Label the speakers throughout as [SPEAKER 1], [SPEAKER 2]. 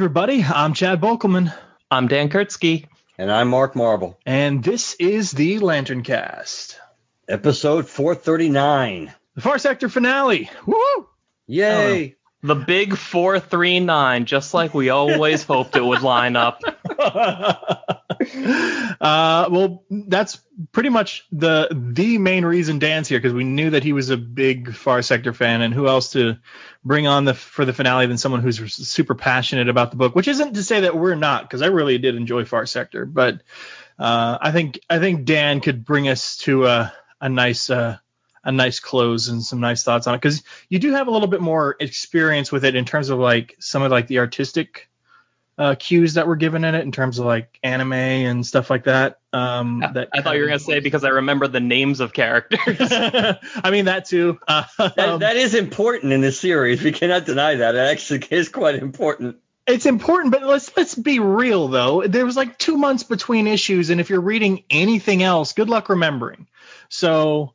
[SPEAKER 1] everybody. I'm Chad Bokelman,
[SPEAKER 2] I'm Dan Kurtzky.
[SPEAKER 3] And I'm Mark Marble.
[SPEAKER 1] and this is the Lantern Cast,
[SPEAKER 3] Episode 439.
[SPEAKER 1] the Far Sector finale. Woo!
[SPEAKER 3] Yay! Oh.
[SPEAKER 2] The big 439, just like we always hoped it would line up.
[SPEAKER 1] uh, well, that's pretty much the the main reason Dan's here because we knew that he was a big Far Sector fan, and who else to bring on the for the finale than someone who's super passionate about the book? Which isn't to say that we're not, because I really did enjoy Far Sector, but uh, I think I think Dan could bring us to a a nice uh, a nice close and some nice thoughts on it because you do have a little bit more experience with it in terms of like some of like the artistic uh, cues that were given in it in terms of like anime and stuff like that. Um, that
[SPEAKER 2] I thought you were going to say because I remember the names of characters.
[SPEAKER 1] I mean that too. Uh,
[SPEAKER 3] That,
[SPEAKER 1] um,
[SPEAKER 3] that is important in this series. We cannot deny that. It actually is quite important.
[SPEAKER 1] it's important, but let's let's be real though. There was like two months between issues, and if you're reading anything else, good luck remembering. So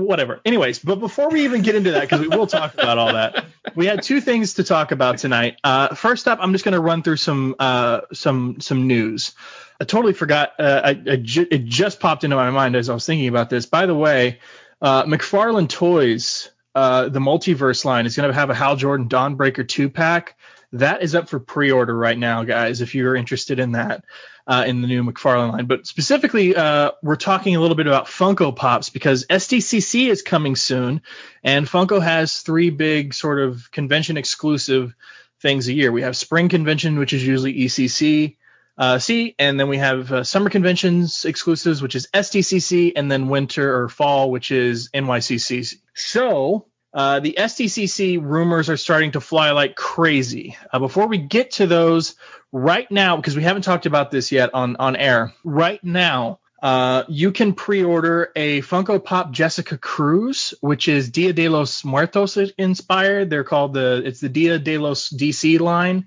[SPEAKER 1] whatever. Anyways, but before we even get into that, because we will talk about all that, we had two things to talk about tonight. Uh, first up, I'm just going to run through some uh, some some news. I totally forgot. Uh, I, I ju- it just popped into my mind as I was thinking about this. By the way, uh, McFarlane Toys, uh, the multiverse line, is going to have a Hal Jordan Dawnbreaker two pack. That is up for pre-order right now, guys. If you're interested in that, uh, in the new McFarlane line. But specifically, uh, we're talking a little bit about Funko Pops because SDCC is coming soon, and Funko has three big sort of convention exclusive things a year. We have Spring Convention, which is usually ECC. Uh, C, and then we have uh, summer conventions exclusives, which is SDCC, and then winter or fall, which is NYCC. So uh, the SDCC rumors are starting to fly like crazy. Uh, before we get to those, right now, because we haven't talked about this yet on on air, right now. Uh, you can pre-order a Funko Pop Jessica Cruz, which is Dia de los Muertos inspired. They're called the it's the Dia de los DC line.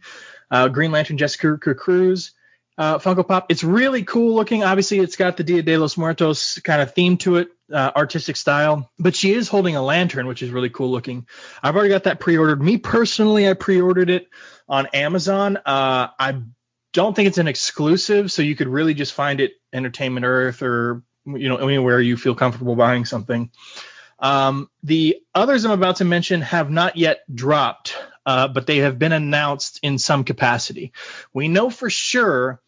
[SPEAKER 1] Uh, Green Lantern Jessica Cruz uh, Funko Pop. It's really cool looking. Obviously, it's got the Dia de los Muertos kind of theme to it, uh, artistic style. But she is holding a lantern, which is really cool looking. I've already got that pre-ordered. Me personally, I pre-ordered it on Amazon. Uh, I don't think it's an exclusive, so you could really just find it Entertainment Earth or you know anywhere you feel comfortable buying something. Um, the others I'm about to mention have not yet dropped, uh, but they have been announced in some capacity. We know for sure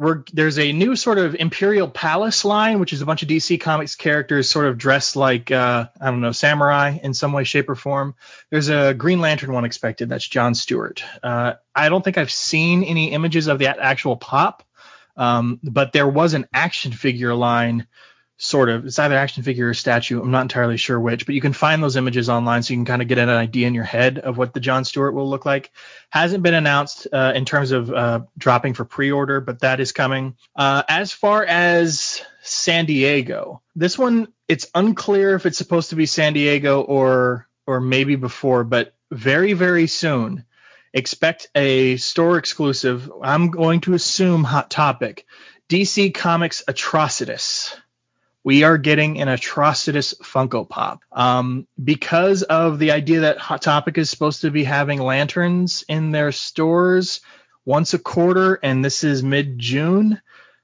[SPEAKER 1] we're, there's a new sort of Imperial Palace line, which is a bunch of DC Comics characters sort of dressed like uh, I don't know samurai in some way, shape, or form. There's a Green Lantern one expected. That's John Stewart. Uh, I don't think I've seen any images of that actual pop, um, but there was an action figure line sort of it's either action figure or statue i'm not entirely sure which but you can find those images online so you can kind of get an idea in your head of what the john stewart will look like. Hasn't been announced uh, in terms of uh, dropping for pre-order but that is coming. Uh, as far as san diego this one it's unclear if it's supposed to be san diego or or maybe before but very very soon expect a store exclusive i'm going to assume hot topic dc comics atrocitus we are getting an atrocitus Funko Pop. Um, because of the idea that Hot Topic is supposed to be having lanterns in their stores once a quarter, and this is mid June,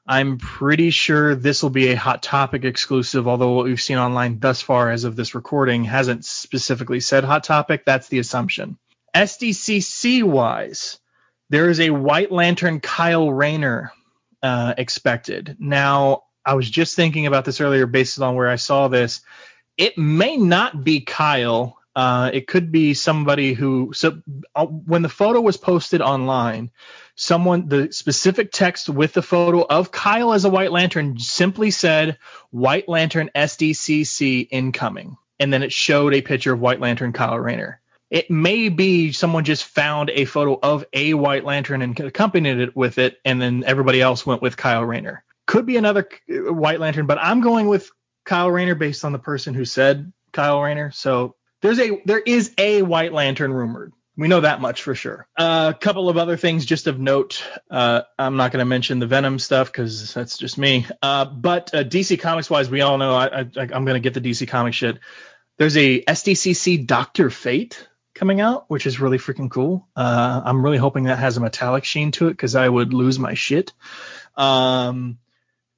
[SPEAKER 1] I'm pretty sure this will be a Hot Topic exclusive, although what we've seen online thus far as of this recording hasn't specifically said Hot Topic. That's the assumption. SDCC wise, there is a White Lantern Kyle Rayner uh, expected. Now, I was just thinking about this earlier based on where I saw this. It may not be Kyle. Uh, it could be somebody who. So uh, when the photo was posted online, someone the specific text with the photo of Kyle as a White Lantern simply said White Lantern SDCC incoming, and then it showed a picture of White Lantern Kyle Rayner. It may be someone just found a photo of a White Lantern and accompanied it with it, and then everybody else went with Kyle Rayner. Could be another White Lantern, but I'm going with Kyle Rayner based on the person who said Kyle Rayner. So there's a there is a White Lantern rumored. We know that much for sure. A couple of other things just of note. Uh, I'm not going to mention the Venom stuff because that's just me. Uh, but uh, DC Comics wise, we all know I, I'm going to get the DC Comics shit. There's a SDCC Doctor Fate coming out, which is really freaking cool. Uh, I'm really hoping that has a metallic sheen to it because I would lose my shit. Um,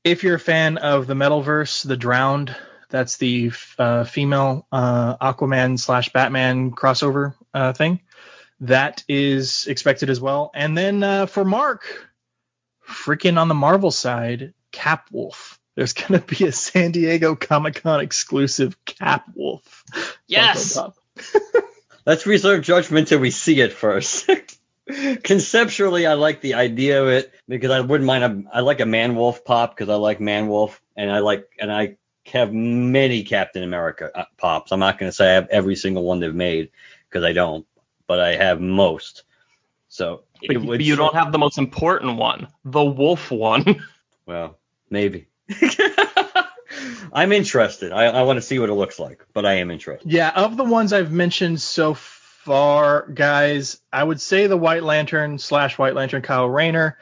[SPEAKER 1] if you're a fan of the Metalverse, the Drowned, that's the uh, female uh, Aquaman slash Batman crossover uh, thing. That is expected as well. And then uh, for Mark, freaking on the Marvel side, Cap Wolf. There's going to be a San Diego Comic Con exclusive Cap Wolf.
[SPEAKER 2] Yes.
[SPEAKER 3] Let's reserve judgment till we see it first. Conceptually, I like the idea of it because I wouldn't mind. A, I like a Man Wolf pop because I like Man Wolf, and I like and I have many Captain America uh, pops. I'm not going to say I have every single one they've made because I don't, but I have most. So
[SPEAKER 2] but, but you don't have the most important one, the Wolf one.
[SPEAKER 3] well, maybe. I'm interested. I, I want to see what it looks like, but I am interested.
[SPEAKER 1] Yeah, of the ones I've mentioned so far, guys, I would say the White Lantern slash White Lantern Kyle Rayner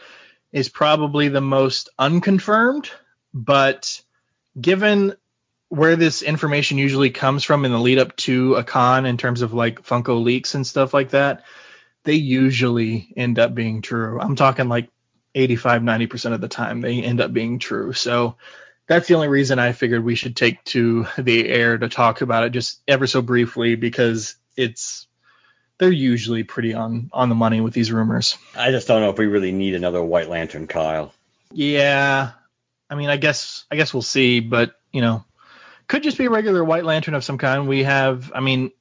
[SPEAKER 1] is probably the most unconfirmed, but given where this information usually comes from in the lead up to a con in terms of like Funko leaks and stuff like that, they usually end up being true. I'm talking like 85, 90% of the time they end up being true. So that's the only reason I figured we should take to the air to talk about it just ever so briefly because it's they're usually pretty on on the money with these rumors.
[SPEAKER 3] I just don't know if we really need another White Lantern Kyle.
[SPEAKER 1] Yeah. I mean, I guess I guess we'll see, but you know, could just be a regular White Lantern of some kind. We have, I mean,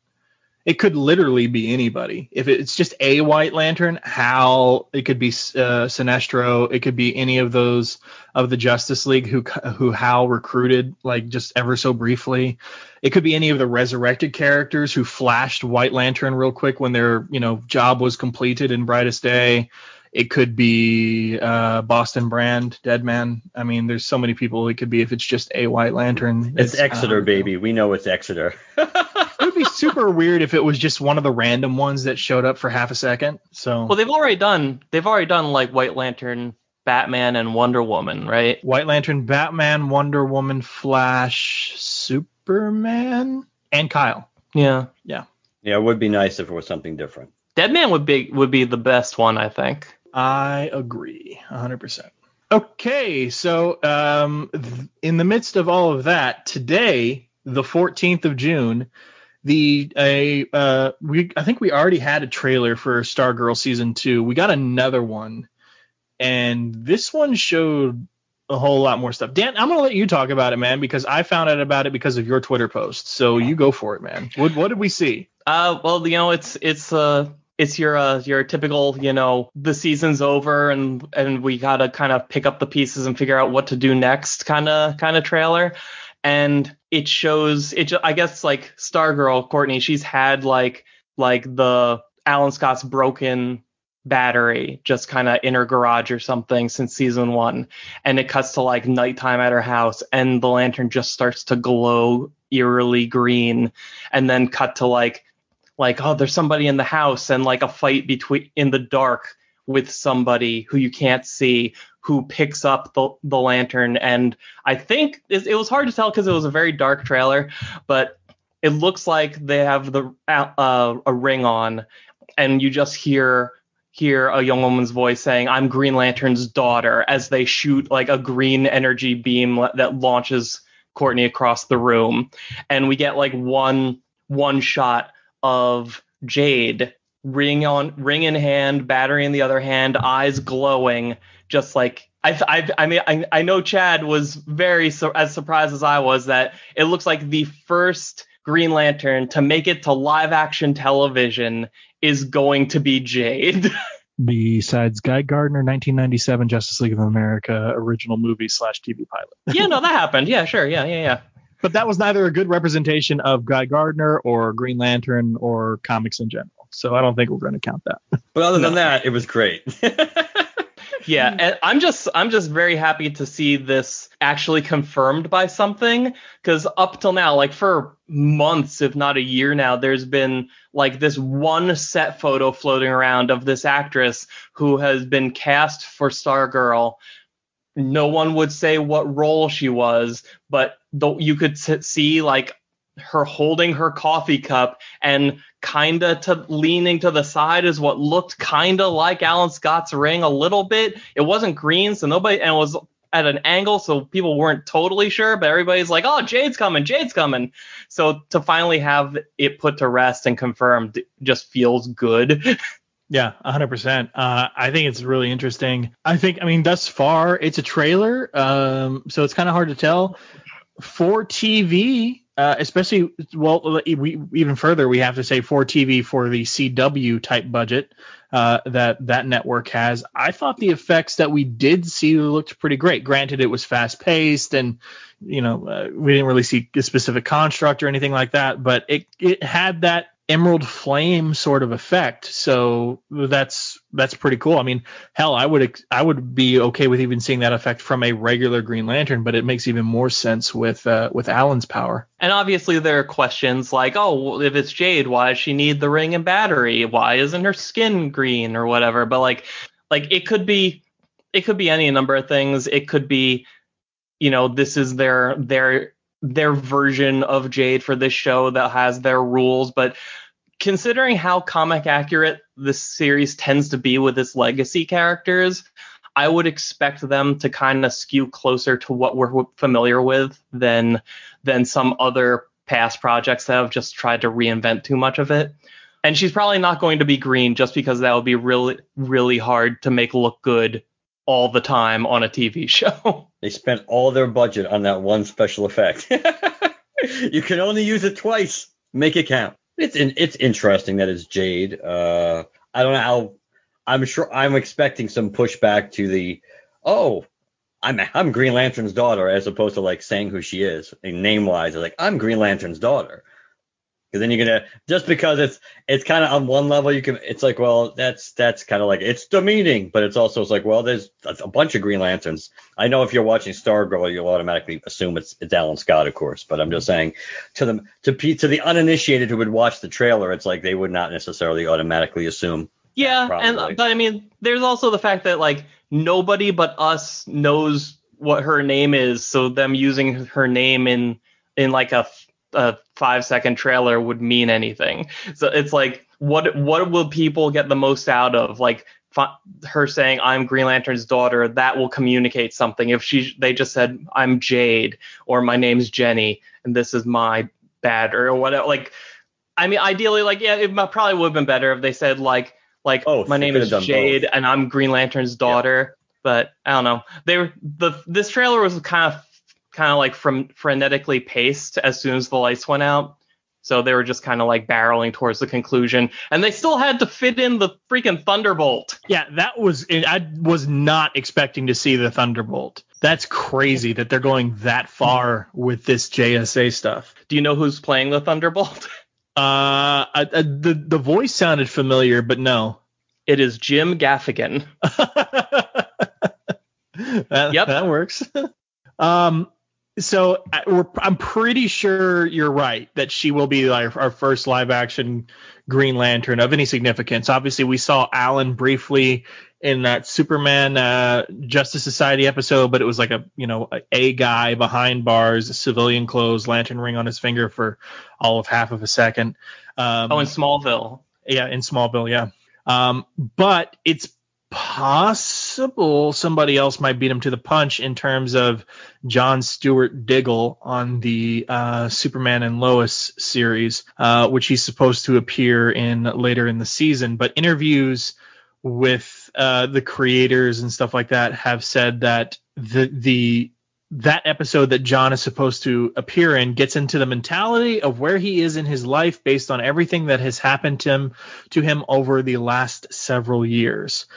[SPEAKER 1] it could literally be anybody. If it's just a White Lantern, Hal, it could be uh, Sinestro, it could be any of those of the Justice League who who Hal recruited like just ever so briefly. It could be any of the resurrected characters who flashed White Lantern real quick when their you know job was completed in Brightest Day. It could be uh, Boston Brand, Deadman. I mean, there's so many people it could be if it's just a White Lantern.
[SPEAKER 3] It's, it's Exeter, baby. We know it's Exeter.
[SPEAKER 1] it would be super weird if it was just one of the random ones that showed up for half a second. So
[SPEAKER 2] well, they've already done they've already done like White Lantern, Batman, and Wonder Woman, right?
[SPEAKER 1] White Lantern, Batman, Wonder Woman, Flash, Superman, and Kyle.
[SPEAKER 2] Yeah,
[SPEAKER 1] yeah,
[SPEAKER 3] yeah. It would be nice if it was something different.
[SPEAKER 2] Deadman would be would be the best one, I think.
[SPEAKER 1] I agree, 100%. Okay, so um, th- in the midst of all of that, today, the 14th of June, the a uh, we I think we already had a trailer for Stargirl season two. We got another one, and this one showed a whole lot more stuff. Dan, I'm gonna let you talk about it, man, because I found out about it because of your Twitter post. So you go for it, man. What what did we see?
[SPEAKER 2] Uh, well, you know, it's it's uh it's your uh, your typical you know the season's over and and we gotta kind of pick up the pieces and figure out what to do next kind of kind of trailer and it shows it i guess like stargirl courtney she's had like like the alan scott's broken battery just kind of in her garage or something since season one and it cuts to like nighttime at her house and the lantern just starts to glow eerily green and then cut to like like oh there's somebody in the house and like a fight between in the dark with somebody who you can't see who picks up the, the lantern. And i think it, it was hard to tell because it was a very dark trailer but it looks like they have the uh, a ring on and you just hear hear a young woman's voice saying i'm green lantern's daughter as they shoot like a green energy beam that launches courtney across the room. And we get like one one shot of Jade ring on ring in hand, battery in the other hand, eyes glowing, just like I I, I mean I, I know Chad was very su- as surprised as I was that it looks like the first Green Lantern to make it to live action television is going to be Jade.
[SPEAKER 1] Besides Guy Gardner, 1997 Justice League of America original movie slash TV pilot.
[SPEAKER 2] yeah, no, that happened. Yeah, sure. Yeah, yeah, yeah.
[SPEAKER 1] But that was neither a good representation of Guy Gardner or Green Lantern or comics in general. So I don't think we're going to count that.
[SPEAKER 3] But other than that, it was great.
[SPEAKER 2] Yeah, and I'm just I'm just very happy to see this actually confirmed by something cuz up till now like for months if not a year now there's been like this one set photo floating around of this actress who has been cast for Stargirl. No one would say what role she was, but though you could s- see like her holding her coffee cup and kinda to leaning to the side is what looked kinda like Alan Scott's ring a little bit. It wasn't green, so nobody and it was at an angle, so people weren't totally sure, but everybody's like, "Oh, Jade's coming, Jade's coming." So to finally have it put to rest and confirmed just feels good.
[SPEAKER 1] Yeah, 100%. Uh, I think it's really interesting. I think, I mean, thus far, it's a trailer, um, so it's kind of hard to tell. For TV, uh, especially, well, we, even further, we have to say for TV for the CW type budget uh, that that network has. I thought the effects that we did see looked pretty great. Granted, it was fast paced and, you know, uh, we didn't really see a specific construct or anything like that, but it, it had that emerald flame sort of effect. So that's that's pretty cool. I mean, hell, I would I would be okay with even seeing that effect from a regular Green Lantern, but it makes even more sense with uh, with Alan's power.
[SPEAKER 2] And obviously there are questions like, "Oh, if it's Jade, why does she need the ring and battery? Why isn't her skin green or whatever?" But like like it could be it could be any number of things. It could be you know, this is their their their version of Jade for this show that has their rules, but considering how comic accurate this series tends to be with its legacy characters, I would expect them to kind of skew closer to what we're familiar with than than some other past projects that have just tried to reinvent too much of it. And she's probably not going to be green just because that would be really really hard to make look good all the time on a TV show.
[SPEAKER 3] they spent all their budget on that one special effect. you can only use it twice. Make it count. It's in, it's interesting that it's Jade. Uh, I don't know how. I'm sure I'm expecting some pushback to the, oh, I'm I'm Green Lantern's daughter, as opposed to like saying who she is, name wise. Like I'm Green Lantern's daughter. Because then you're gonna just because it's it's kind of on one level you can it's like well that's that's kind of like it's demeaning, but it's also it's like well there's a bunch of Green Lanterns. I know if you're watching Stargirl you'll automatically assume it's it's Alan Scott of course, but I'm just saying to them to to the uninitiated who would watch the trailer it's like they would not necessarily automatically assume.
[SPEAKER 2] Yeah,
[SPEAKER 3] Probably.
[SPEAKER 2] and but I mean there's also the fact that like nobody but us knows what her name is, so them using her name in in like a a five second trailer would mean anything. So it's like, what what will people get the most out of? Like fi- her saying, "I'm Green Lantern's daughter," that will communicate something. If she they just said, "I'm Jade" or "My name's Jenny," and this is my bad or whatever. Like, I mean, ideally, like yeah, it probably would have been better if they said like like
[SPEAKER 3] Oh,
[SPEAKER 2] my name is Jade
[SPEAKER 3] both.
[SPEAKER 2] and I'm Green Lantern's daughter. But I don't know. They were the this trailer was kind of kind of like from frenetically paced as soon as the lights went out. So they were just kind of like barreling towards the conclusion, and they still had to fit in the freaking thunderbolt.
[SPEAKER 1] Yeah, that was I was not expecting to see the Thunderbolt. That's crazy that they're going that far with this JSA stuff.
[SPEAKER 2] Do you know who's playing the thunderbolt?
[SPEAKER 1] Uh, I, I, the the voice sounded familiar, but no.
[SPEAKER 2] It is Jim Gaffigan.
[SPEAKER 1] that,
[SPEAKER 2] Yep.
[SPEAKER 1] that works. um, so I, we're, I'm pretty sure you're right that she will be like our first live action Green Lantern of any significance. Obviously, we saw Alan briefly in that Superman uh, Justice Society episode, but it was like a you know a, a guy behind bars, civilian clothes, lantern ring on his finger for all of half of a second. Um,
[SPEAKER 2] Oh, in Smallville.
[SPEAKER 1] yeah, in Smallville, yeah. Um, but it's possible somebody else might beat him to the punch in terms of John Stewart Diggle on the uh, Superman and Lois series, uh, which he's supposed to appear in later in the season. But interviews with uh, the creators and stuff like that have said that the the that episode that John is supposed to appear in gets into the mentality of where he is in his life based on everything that has happened to him to him over the last several years.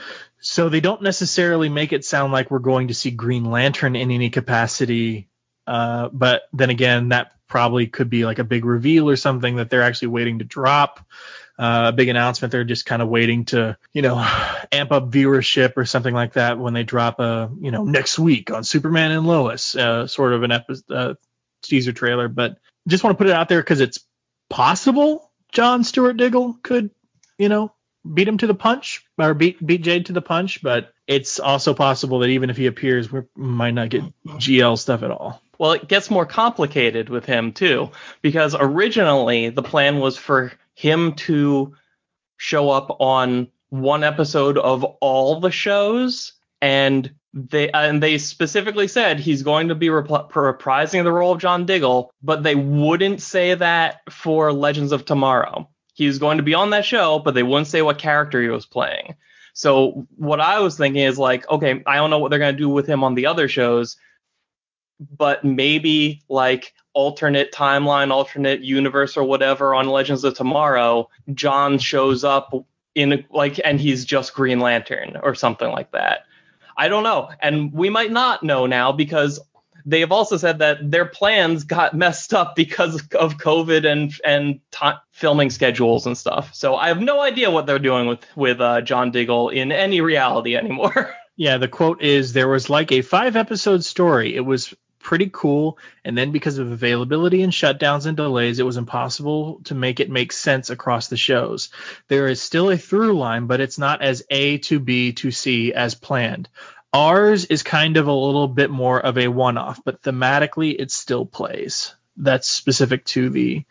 [SPEAKER 1] So they don't necessarily make it sound like we're going to see Green Lantern in any capacity. Uh, but then again, that probably could be like a big reveal or something that they're actually waiting to drop uh, a big announcement. They're just kind of waiting to, you know, amp up viewership or something like that when they drop a, you know, next week on Superman and Lois, uh, sort of an episode, uh, teaser trailer. But just want to put it out there because it's possible John Stewart Diggle could, you know, beat him to the punch or beat beat Jade to the punch. But it's also possible that even if he appears, we might not get GL stuff at all.
[SPEAKER 2] Well, it gets more complicated with him too, because originally the plan was for him to show up on one episode of all the shows and they and they specifically said he's going to be rep- reprising the role of John Diggle, but they wouldn't say that for Legends of Tomorrow. He's going to be on that show, but they wouldn't say what character he was playing. So what I was thinking is like, okay, I don't know what they're going to do with him on the other shows, but maybe like alternate timeline, alternate universe or whatever on Legends of Tomorrow, John shows up in like and he's just Green Lantern or something like that. I don't know. And we might not know now because they have also said that their plans got messed up because of COVID and and t- filming schedules and stuff. So I have no idea what they're doing with with uh, John Diggle in any reality anymore.
[SPEAKER 1] Yeah, the quote is there was like a five episode story. It was pretty cool. And then because of availability and shutdowns and delays, it was impossible to make it make sense across the shows. There is still a through line, but it's not as A to B to C as planned. Ours is kind of a little bit more of a one off, but thematically it still plays. That's specific to the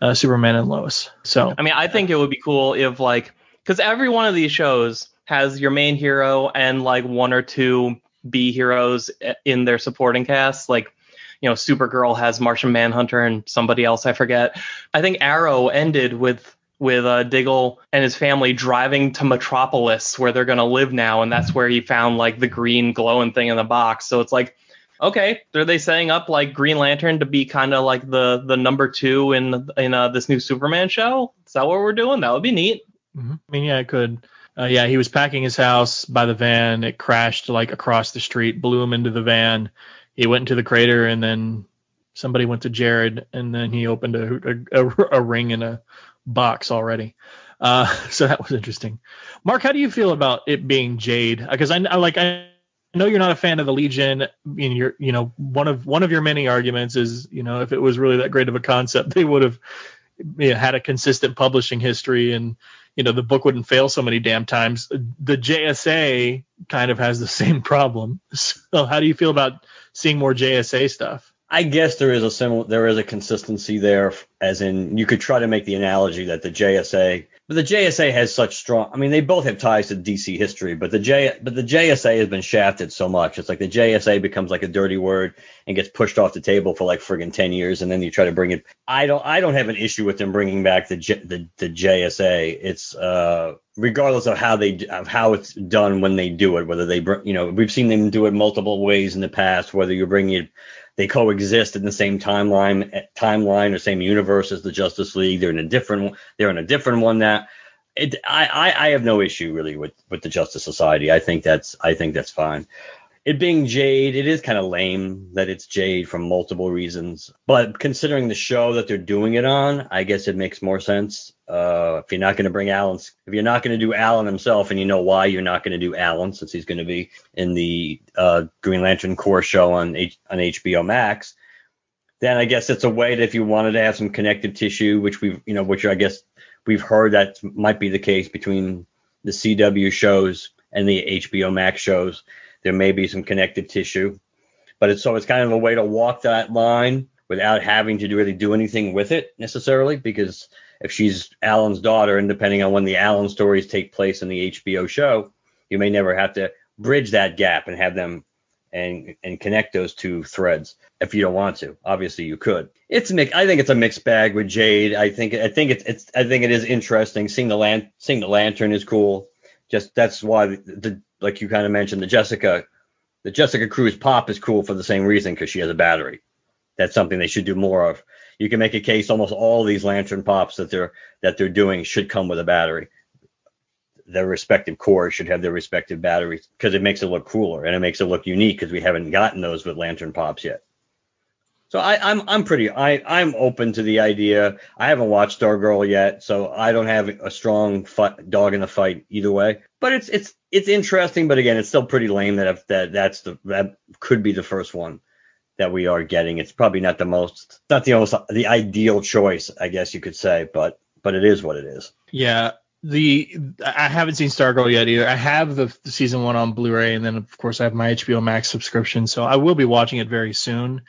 [SPEAKER 1] uh, Superman and Lois. So,
[SPEAKER 2] I mean, I think it would be cool if, like, because every one of these shows has your main hero and like one or two B heroes in their supporting cast. Like, you know, Supergirl has Martian Manhunter and somebody else I forget. I think Arrow ended with with uh, Diggle and his family driving to Metropolis where they're gonna live now, and that's where he found like the green glowing thing in the box. So it's like, okay, are they setting up like Green Lantern to be kind of like the the number two in in uh, this new Superman show? Is that what we're doing? That would be neat.
[SPEAKER 1] Mm-hmm. I mean, yeah, it could. Uh, yeah, he was packing his house by the van. It crashed like across the street, blew him into the van. He went into the crater, and then somebody went to Jared, and then he opened a, a, a ring in a box already. Uh, so that was interesting. Mark, how do you feel about it being Jade? Because I, I like I know you're not a fan of the Legion. In your, you know, one of one of your many arguments is, you know, if it was really that great of a concept, they would have you know, had a consistent publishing history and you know the book wouldn't fail so many damn times. The JSA kind of has the same problem. So how do you feel about seeing more JSA stuff?
[SPEAKER 3] I guess there is a similar there is a consistency there, as in you could try to make the analogy that the JSA but the JSA has such strong. I mean, they both have ties to DC history, but the J, but the JSA has been shafted so much. It's like the JSA becomes like a dirty word and gets pushed off the table for like friggin' ten years, and then you try to bring it. I don't, I don't have an issue with them bringing back the J, the, the JSA. It's uh, regardless of how they of how it's done when they do it, whether they, bring, you know, we've seen them do it multiple ways in the past. Whether you're bringing it they coexist in the same timeline timeline or same universe as the Justice League. They're in a different they're in a different one that it, I, I have no issue really with, with the Justice Society. I think that's I think that's fine. It being Jade, it is kind of lame that it's Jade for multiple reasons. But considering the show that they're doing it on, I guess it makes more sense. Uh, if you're not going to bring Alan, if you're not going to do Alan himself, and you know why you're not going to do Alan, since he's going to be in the uh, Green Lantern Corps show on H- on HBO Max, then I guess it's a way that if you wanted to have some connective tissue, which we've, you know, which I guess we've heard that might be the case between the CW shows and the HBO Max shows, there may be some connective tissue, but it's so it's kind of a way to walk that line without having to really do anything with it necessarily because if she's Alan's daughter, and depending on when the Alan stories take place in the HBO show, You may never have to bridge that gap and have them and and connect those two threads if you don't want to. Obviously, you could. It's mix. I think it's a mixed bag with Jade. I think I think it's it's I think it is interesting. Seeing the lan- seeing the lantern is cool. Just that's why the, the like you kind of mentioned the Jessica the Jessica Cruz pop is cool for the same reason because she has a battery. That's something they should do more of. You can make a case almost all these lantern pops that they're that they're doing should come with a battery. Their respective corps should have their respective batteries because it makes it look cooler and it makes it look unique because we haven't gotten those with lantern pops yet. So I, I'm I'm pretty I I'm open to the idea. I haven't watched Stargirl yet, so I don't have a strong dog in the fight either way. But it's it's it's interesting, but again, it's still pretty lame that that that's the that could be the first one that we are getting. It's probably not the most not the most the ideal choice, I guess you could say, but but it is what it is.
[SPEAKER 1] Yeah, the I haven't seen Stargirl yet either. I have the, the, season one on Blu-ray, and then of course I have my HBO Max subscription, so I will be watching it very soon.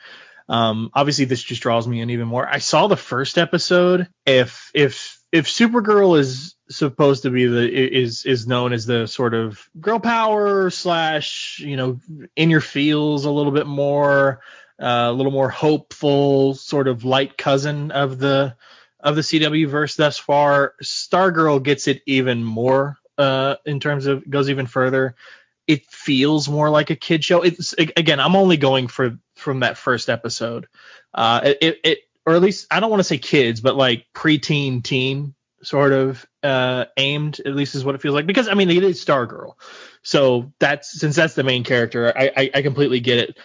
[SPEAKER 1] Um, obviously, this just draws me in even more. I saw the first episode. If if if Supergirl is supposed to be the is is known as the sort of girl power slash you know in your feels a little bit more, uh, a little more hopeful sort of light cousin of the of the CW verse thus far. Stargirl gets it even more uh, in terms of goes even further. It feels more like a kid show. It's again, I'm only going for from that first episode. Uh, it, it or at least I don't want to say kids, but like preteen teen sort of uh, aimed. At least is what it feels like because I mean it is Stargirl, so that's since that's the main character. I, I, I completely get it.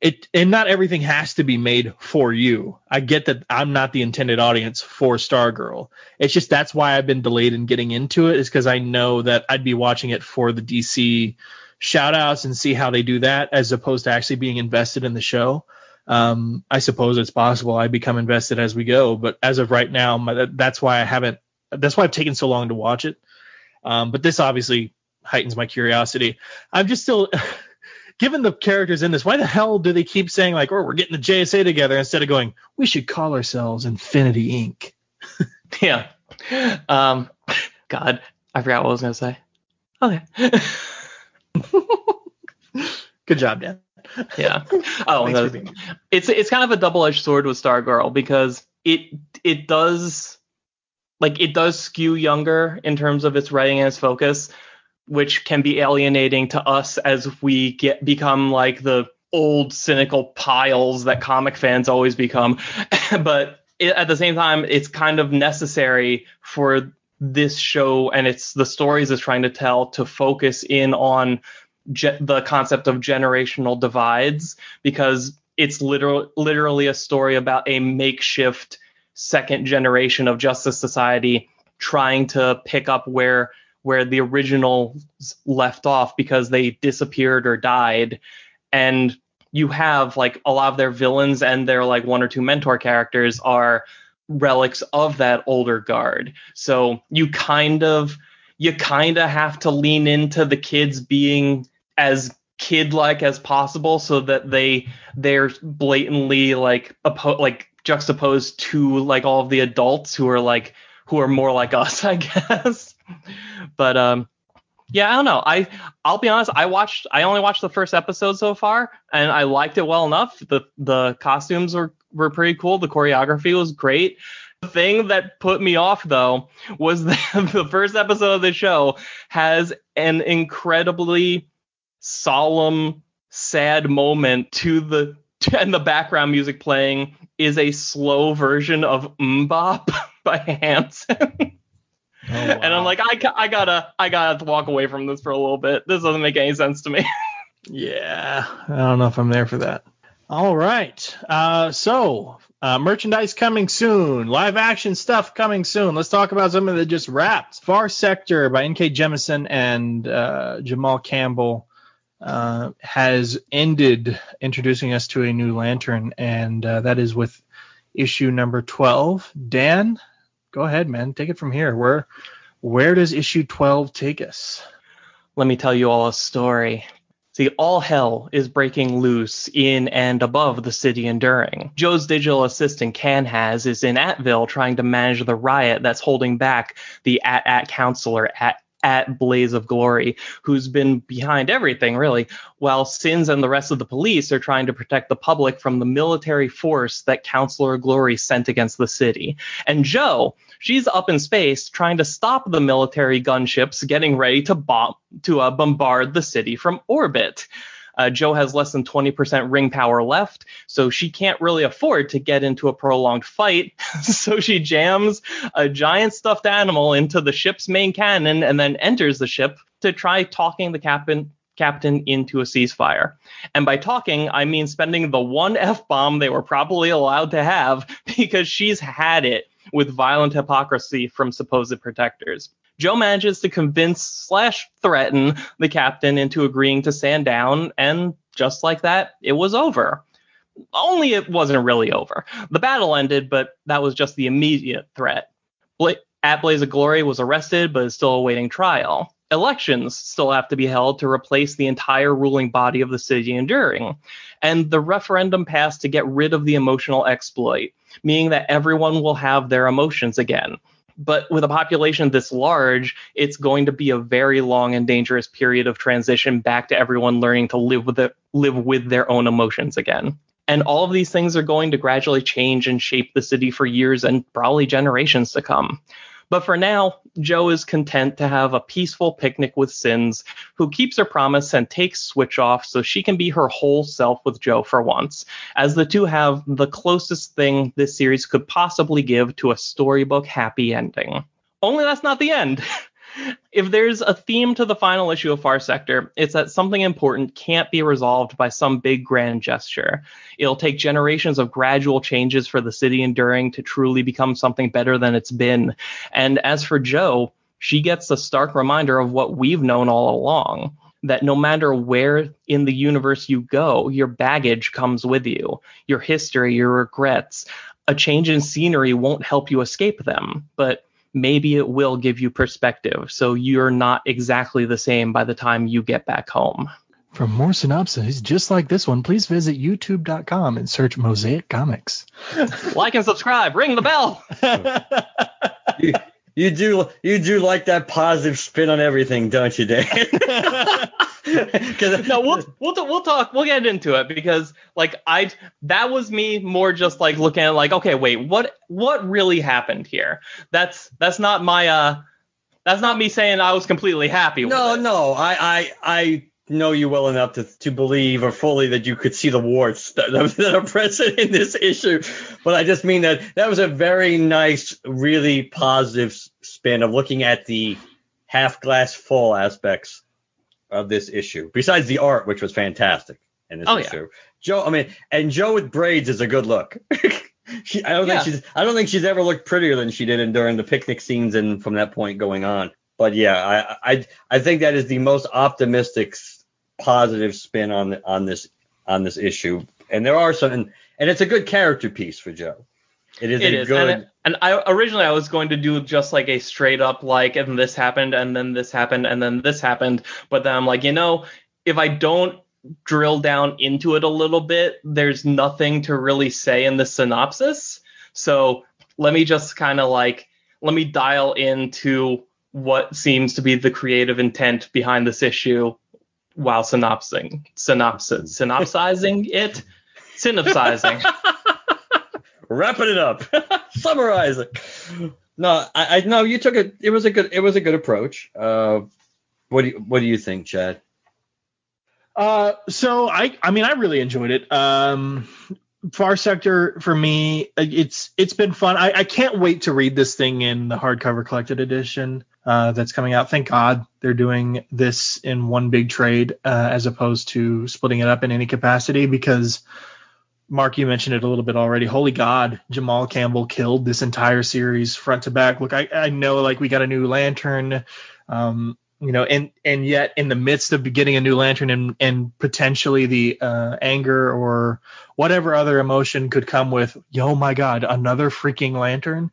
[SPEAKER 1] It and not everything has to be made for you. I get that I'm not the intended audience for Stargirl. It's just that's why I've been delayed in getting into it is because I know that I'd be watching it for the DC shout outs and see how they do that as opposed to actually being invested in the show. Um, I suppose it's possible I become invested as we go, but as of right now, my, that's why I haven't. That's why I've taken so long to watch it. Um, but this obviously heightens my curiosity. I'm just still, given the characters in this, why the hell do they keep saying like, "Oh, we're getting the JSA together," instead of going, "We should call ourselves Infinity Inc."
[SPEAKER 2] yeah. Um. God, I forgot what I was gonna say. Okay.
[SPEAKER 1] Good job, Dan.
[SPEAKER 2] Yeah. Oh, the, it's it's kind of a double-edged sword with Stargirl because it it does like it does skew younger in terms of its writing and its focus, which can be alienating to us as we get become like the old cynical piles that comic fans always become. but it, at the same time, it's kind of necessary for this show and it's the stories it's trying to tell to focus in on ge- the concept of generational divides because it's literal, literally a story about a makeshift second generation of Justice Society trying to pick up where where the originals left off because they disappeared or died. And you have like a lot of their villains and their like one or two mentor characters are relics of that older guard. So you kind of you kind of have to lean into the kids being as kid-like as possible so that they they're blatantly like oppo- like juxtaposed to like all of the adults who are like who are more like us i guess. But um yeah i don't know. I i'll be honest i watched i only watched the first episode so far and i liked it well enough. The the costumes were were pretty cool. The choreography was great. The thing that put me off though was that the first episode of the show has an incredibly solemn, sad moment to the and the background music playing is a slow version of MMMBop by Hanson. Oh, wow. And I'm like, I, I gotta, I gotta walk away from this for a little bit. This doesn't make any sense to me.
[SPEAKER 1] yeah, I don't know if I'm there for that. All right, uh, so uh, merchandise coming soon, live action stuff coming soon. Let's talk about something that just wrapped. Far Sector by N.K. Jemisin and uh, Jamal Campbell uh, has ended introducing us to a new lantern, and uh, that is with issue number 12. Dan, go ahead, man. Take it from here. Where where does issue 12 take us?
[SPEAKER 2] Let me tell you all a story. See, all hell is breaking loose in and above the city enduring. Jo's digital assistant Canhaz is in Atville trying to manage the riot that's holding back the At At counselor at at Blaze of Glory, who's been behind everything, really, while Sins and the rest of the police are trying to protect the public from the military force that Counselor Glory sent against the city. And Jo, she's up in space trying to stop the military gunships getting ready to bomb to uh, bombard the city from orbit. Uh, Jo has less than 20% ring power left, so she can't really afford to get into a prolonged fight. so she jams a giant stuffed animal into the ship's main cannon and then enters the ship to try talking the captain captain into a ceasefire. And by talking, I mean spending the one F bomb they were probably allowed to have because she's had it with violent hypocrisy from supposed protectors. Jo manages to convince slash threaten the captain into agreeing to stand down, and just like that, it was over. Only it wasn't really over. The battle ended, but that was just the immediate threat. Bla- at Blaze of Glory was arrested, but is still awaiting trial. Elections still have to be held to replace the entire ruling body of the city enduring. And the referendum passed to get rid of the emotional exploit, meaning that everyone will have their emotions again but with a population this large, it's going to be a very long and dangerous period of transition back to everyone learning to live with it, live with their own emotions again. And all of these things are going to gradually change and shape the city for years and probably generations to come. But for now, Jo is content to have a peaceful picnic with Sins, who keeps her promise and takes Switch off so she can be her whole self with Jo for once, as the two have the closest thing this series could possibly give to a storybook happy ending. Only that's not the end. if there's a theme to the final issue of Far Sector, it's that something important can't be resolved by some big grand gesture. It'll take generations of gradual changes for the city enduring to truly become something better than it's been. And as for Jo, she gets a stark reminder of what we've known all along. That no matter where in the universe you go, your baggage comes with you, your history, your regrets. A change in scenery won't help you escape them, but maybe it will give you perspective so you're not exactly the same by the time you get back home.
[SPEAKER 1] For more synopses just like this one, please visit youtube.com and search Mosaic Comics.
[SPEAKER 2] like and subscribe, ring the bell.
[SPEAKER 3] you, you do you do like that positive spin on everything, don't you, Dan?
[SPEAKER 2] no, we'll we'll we'll talk. We'll get into it because like I that was me more just like looking at like okay wait what what really happened here? That's that's not my uh that's not me saying I was completely happy.
[SPEAKER 3] No, no, I I I know you well enough to, to believe or fully that you could see the warts that, that are present in this issue. But I just mean that that was a very nice, really positive spin of looking at the half glass full aspects of this issue. Besides the art, which was fantastic in this
[SPEAKER 2] oh,
[SPEAKER 3] issue.
[SPEAKER 2] Yeah.
[SPEAKER 3] Jo, I mean, and Jo with braids is a good look. she, I don't yeah. think she's I don't think she's ever looked prettier than she did in, during the picnic scenes and from that point going on. But yeah, I I I think that is the most optimistic positive spin on on this on this issue. And there are some and, and it's a good character piece for Jo. It is
[SPEAKER 2] it
[SPEAKER 3] a
[SPEAKER 2] is.
[SPEAKER 3] good
[SPEAKER 2] and, and I originally I was going to do just like a straight up like and this happened and then this happened and then this happened, but then I'm like, you know, if I don't drill down into it a little bit, there's nothing to really say in the synopsis. So let me just kind of like let me dial into what seems to be the creative intent behind this issue while synopsing synopsis synopsizing it synopsizing
[SPEAKER 3] wrapping it up, summarizing. No, I, I no, you took it. It was a good. It was a good approach. Uh, what do you, what do you think, Chad?
[SPEAKER 1] Uh, so I, I mean, I really enjoyed it. Um, Far Sector for me, it's it's been fun. I, I can't wait to read this thing in the hardcover collected edition uh, that's coming out. Thank God they're doing this in one big trade uh, as opposed to splitting it up in any capacity because Mark, you mentioned it a little bit already. Holy God, Jamal Campbell killed this entire series front to back. Look, I, I know like we got a new lantern, um, you know, and and yet in the midst of getting a new lantern and and potentially the uh, anger or whatever other emotion could come with, oh my God, another freaking lantern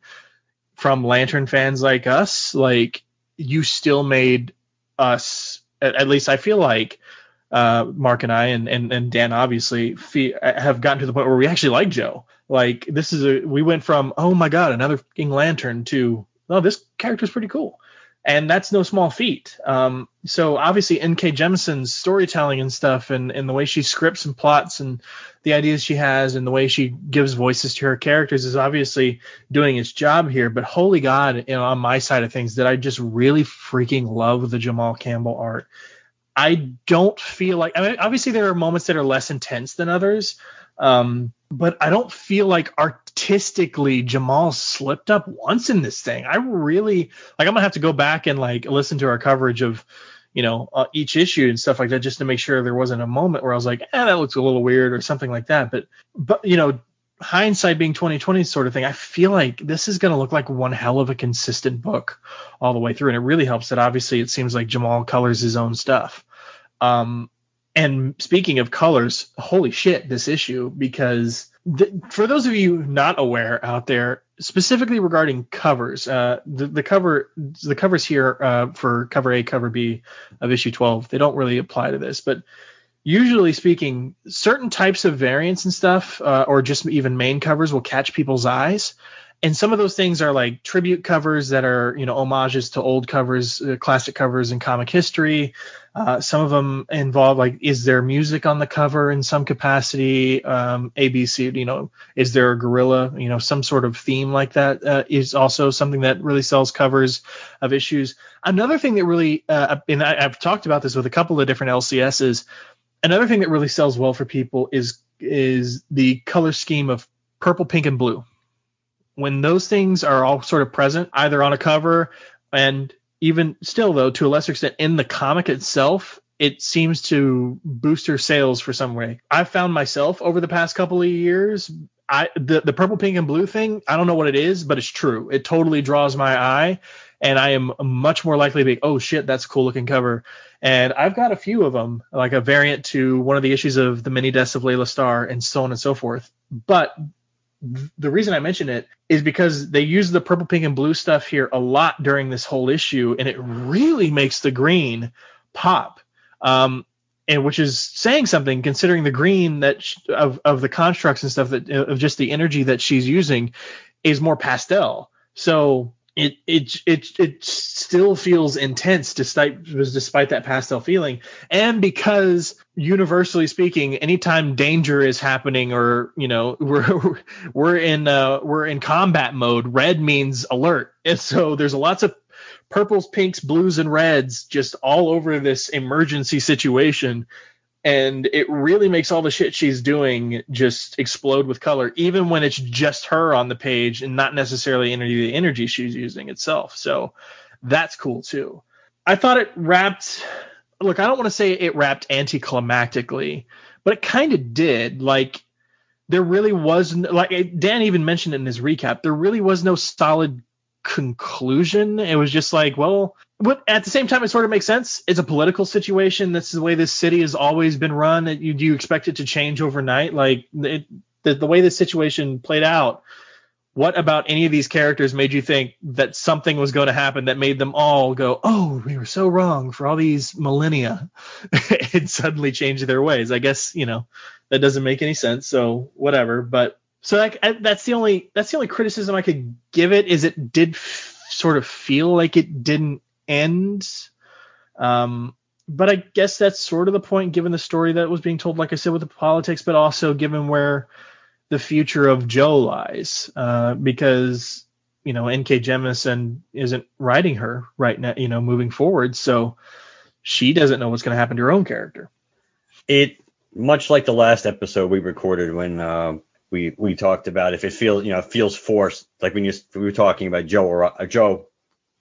[SPEAKER 1] from lantern fans like us, like you still made us at, at least I feel like uh, Mark and I and, and, and Dan obviously have gotten to the point where we actually like Jo. Like this is a we went from oh my god another fucking lantern to oh this character's pretty cool. and that's no small feat. Um, so obviously N.K. Jemisin's storytelling and stuff, and, and the way she scripts and plots, and the ideas she has, and the way she gives voices to her characters is obviously doing its job here. But holy God, you know, on my side of things, that I just really freaking love the Jamal Campbell art. I don't feel like I mean, obviously there are moments that are less intense than others. Um, but I don't feel like artistically Jamal slipped up once in this thing. I really like. I'm gonna have to go back and like listen to our coverage of, you know, uh, each issue and stuff like that just to make sure there wasn't a moment where I was like, eh, that looks a little weird or something like that. But but you know, hindsight being 2020 sort of thing, I feel like this is gonna look like one hell of a consistent book all the way through, and it really helps that obviously it seems like Jamal colors his own stuff. Um, and speaking of colors, holy shit, this issue because th- for those of you not aware out there, specifically regarding covers, uh, the, the cover the covers here uh, for cover A, cover B of issue 12, they don't really apply to this, but usually speaking, certain types of variants and stuff, uh, or just even main covers, will catch people's eyes. And some of those things are like tribute covers that are you know homages to old covers uh, classic covers in comic history. Uh, some of them involve like is there music on the cover in some capacity? Um, abc you know is there a gorilla? You know some sort of theme like that uh, is also something that really sells covers of issues. Another thing that really uh, and I, i've talked about this with a couple of different lcs's another thing that really sells well for people is is the color scheme of purple pink and blue. When those things are all sort of present either on a cover and even still though to a lesser extent in the comic itself it seems to boost your sales for some way. I've found myself over the past couple of years i the, the purple pink and blue thing i don't know what it is but it's true. It totally draws my eye and i am much more likely to be oh shit that's a cool looking cover and i've got a few of them like a variant to one of the issues of the Many Deaths of Laila Starr and so on and so forth but the reason I mention it is because they use the purple, pink, and blue stuff here a lot during this whole issue, and it really makes the green pop. Um, and which is saying something considering the green that sh- of of the constructs and stuff that of just the energy that she's using is more pastel. So it it it it still feels intense despite despite that pastel feeling. And because universally speaking anytime danger is happening or you know we're we're in uh we're in combat mode red means alert. And so there's lots of purples pinks blues and reds just all over this emergency situation and it really makes all the shit she's doing just explode with color, even when it's just her on the page and not necessarily any of the energy she's using itself. So that's cool too. I thought it wrapped. Look, I don't want to say it wrapped anticlimactically, but it kind of did. Like there really was like Dan even mentioned in his recap, there really was no solid conclusion. It was just like, well, but at the same time, it sort of makes sense. It's a political situation. This is the way this city has always been run. Do you expect it to change overnight? Like it, the, the way this situation played out, what about any of these characters made you think that something was going to happen that made them all go, oh, we were so wrong for all these millennia and suddenly change their ways? I guess, you know, that doesn't make any sense. So whatever. But so that's the only that's the only criticism I could give it is it did f- sort of feel like it didn't end. Um, but I guess that's sort of the point given the story that was being told, like I said, with the politics, but also given where the future of Jo lies, uh, because you know N.K. Jemisin isn't writing her right now, you know, moving forward, so she doesn't know what's going to happen to her own character.
[SPEAKER 3] It much like the last episode we recorded when uh, we we talked about if it feels you know feels forced like when you we were talking about Jo or uh, Jo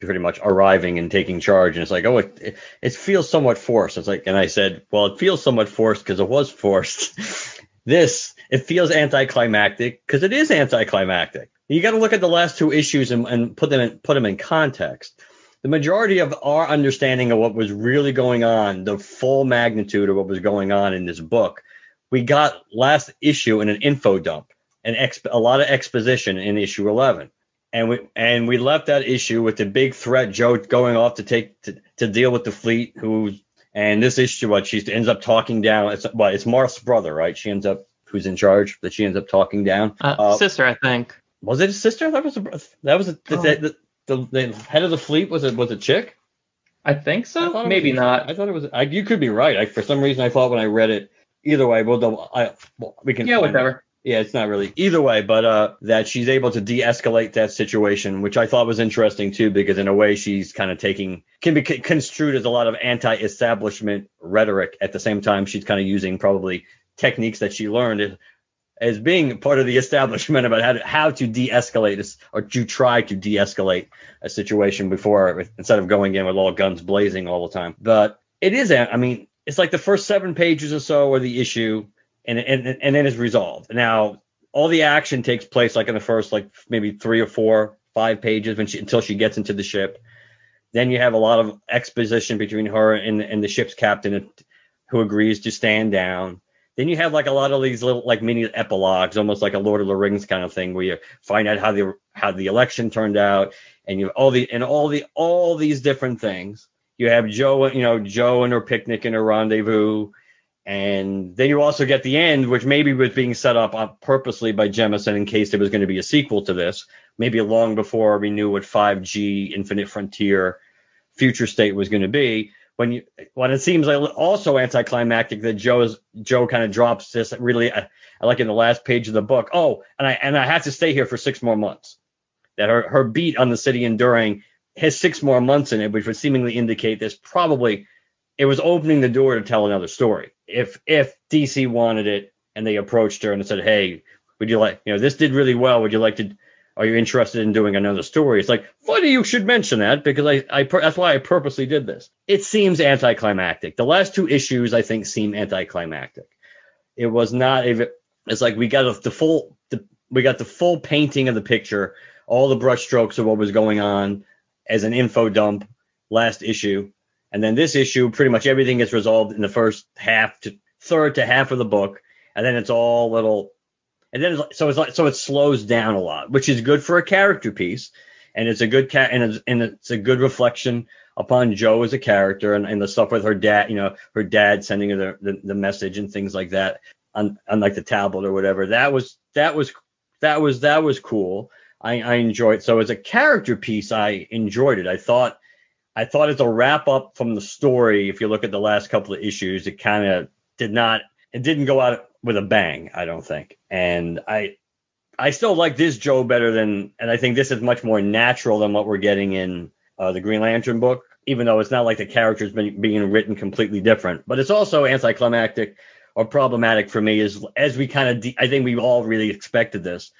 [SPEAKER 3] pretty much arriving and taking charge and it's like oh it, it, feels somewhat forced. It's like and I said well it feels somewhat forced because it was forced. This it feels anticlimactic because it is anticlimactic. You got to look at the last two issues and, and put them in, put them in context. The majority of our understanding of what was really going on the full magnitude of what was going on in this book we got last issue in an info dump, and exp- a lot of exposition in issue 11. And we and we left that issue with the big threat Jo going off to take to, to deal with the fleet who's and this issue what she ends up talking down it's well it's Marth's brother right she ends up who's in charge that she ends up talking down
[SPEAKER 2] uh, uh, sister I think
[SPEAKER 3] was it a sister that was a that was a, oh. the, the, the, the head of the fleet was a was a chick?
[SPEAKER 2] I think so.
[SPEAKER 3] it
[SPEAKER 2] Maybe
[SPEAKER 3] was-
[SPEAKER 2] not.
[SPEAKER 3] I thought it was. I, you could be right. I, for some reason, I thought when I read it. Either way, we'll double. I well, we can.
[SPEAKER 2] Yeah, whatever.
[SPEAKER 3] Yeah, it's not really either way, but uh, that she's able to de-escalate that situation, which I thought was interesting too, because in a way she's kind of taking can be c- construed as a lot of anti-establishment rhetoric. At the same time, she's kind of using probably techniques that she learned as, as being part of the establishment about how to how to de-escalate or to try to de-escalate a situation before instead of going in with all guns blazing all the time. But it is, I mean, it's like the first seven pages or so are the issue and and and then it's resolved. Now all the action takes place like in the first like maybe three or four, five pages when she until she gets into the ship. Then you have a lot of exposition between her and and the ship's captain who agrees to stand down. Then you have like a lot of these little like mini epilogues, almost like a Lord of the Rings kind of thing, where you find out how the how the election turned out, and you all the and all the all these different things. You have Jo, you know, Jo and her picnic and her rendezvous, and then you also get the end, which maybe was being set up uh, purposely by Jemisin in case there was going to be a sequel to this, maybe long before we knew what 5G Infinite Frontier future state was going to be. When you when it seems like also anticlimactic that Jo's Jo kind of drops this really I like in the last page of the book. Oh, and I and I have to stay here for six more months. That her her beat on the city enduring has six more months in it, which would seemingly indicate this probably it was opening the door to tell another story. If if DC wanted it and they approached her and said, "Hey, would you like, you know, this did really well. Would you like to? Are you interested in doing another story?" It's like, funny you should mention that because I, I that's why I purposely did this. It seems anticlimactic. The last two issues I think seem anticlimactic. It was not a. It's like we got the full the, we got the full painting of the picture, all the brushstrokes of what was going on as an info dump last issue. And then this issue, pretty much everything gets resolved in the first half to third to half of the book, and then it's all little, and then it's, so it's like so it slows down a lot, which is good for a character piece, and it's a good cat and it's, and it's a good reflection upon Jo as a character and, and the stuff with her dad, you know, her dad sending her the, the, the message and things like that on, on like the tablet or whatever. That was that was that was that was cool. I, I enjoyed so as a character piece, I enjoyed it. I thought I thought as a wrap up from the story, if you look at the last couple of issues, it kind of did not, it didn't go out with a bang, I don't think. And I, I still like this Jo better than, and I think this is much more natural than what we're getting in uh, the Green Lantern book, even though it's not like the characters been, being written completely different. But it's also anticlimactic or problematic for me is as we kind of, de- I think we all really expected this.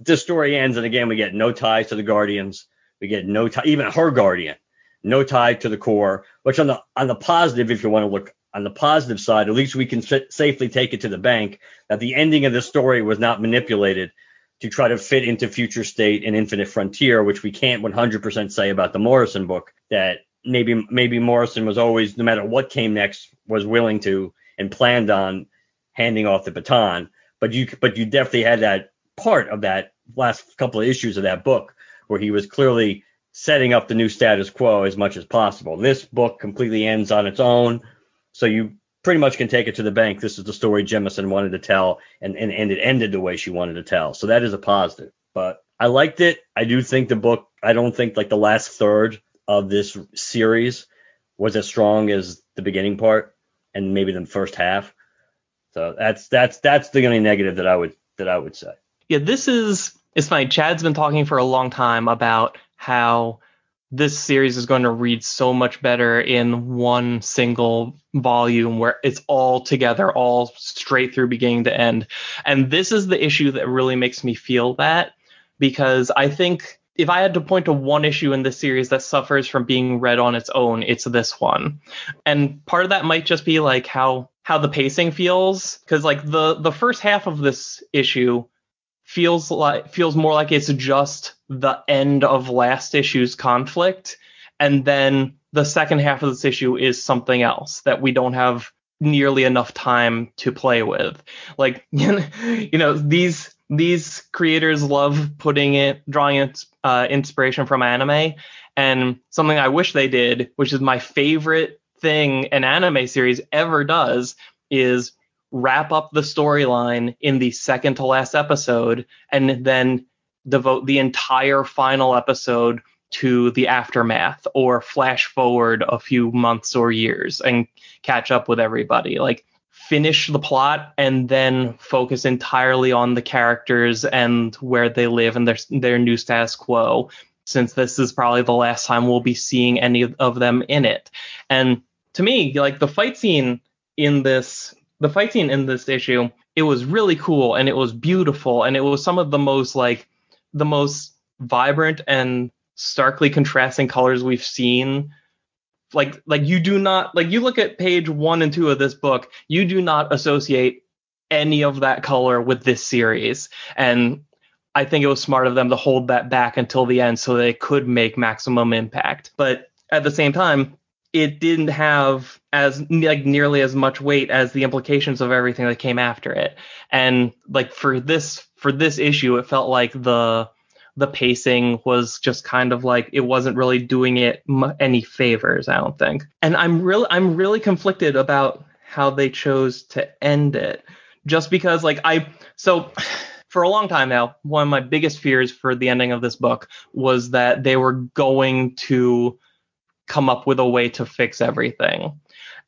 [SPEAKER 3] This story ends, and again, we get no ties to the Guardians. We get no tie, even her Guardian no tie to the corps. Which on the on the positive, if you want to look on the positive side, at least we can sa- safely take it to the bank that the ending of the story was not manipulated to try to fit into Future State and Infinite Frontier, which we can't 100% say about the Morrison book. That maybe maybe Morrison was always, no matter what came next, was willing to and planned on handing off the baton. But you but you definitely had that part of that last couple of issues of that book where he was clearly setting up the new status quo as much as possible. This book completely ends on its own, so you pretty much can take it to the bank. This is the story Jemisin wanted to tell, and, and, and it ended the way she wanted to tell. So that is a positive. But I liked it. I do think the book, I don't think like the last third of this series was as strong as the beginning part and maybe the first half. So that's that's that's the only negative that I would that I would say.
[SPEAKER 2] Yeah, this is it's funny. Chad's been talking for a long time about how this series is going to read so much better in one single volume where it's all together, all straight through beginning to end. And this is the issue that really makes me feel that because I think if I had to point to one issue in this series that suffers from being read on its own, it's this one. And part of that might just be like how how the pacing feels cuz like the the first half of this issue feels like feels more like it's just the end of last issue's conflict and then the second half of this issue is something else that we don't have nearly enough time to play with. Like you know these these creators love putting it drawing its uh, inspiration from anime and something i wish they did which is my favorite thing an anime series ever does is wrap up the storyline in the second to last episode and then devote the entire final episode to the aftermath or flash forward a few months or years and catch up with everybody. Like finish the plot and then focus entirely on the characters and where they live and their their new status quo since this is probably the last time we'll be seeing any of them in it. And to me, like the fight scene in this the fight scene in this issue, it was really cool and it was beautiful and it was some of the most like the most vibrant and starkly contrasting colors we've seen. Like like you do not like you look at page one and two of this book you do not associate any of that color with this series. And i think it was smart of them to hold that back until the end so they could make maximum impact. But at the same time it didn't have as like nearly as much weight as the implications of everything that came after it. And like for this for this issue it felt like the the pacing was just kind of like it wasn't really doing it any favors i don't think. And i'm really i'm really conflicted about how they chose to end it. Just because like i so for a long time now one of my biggest fears for the ending of this book was that they were going to come up with a way to fix everything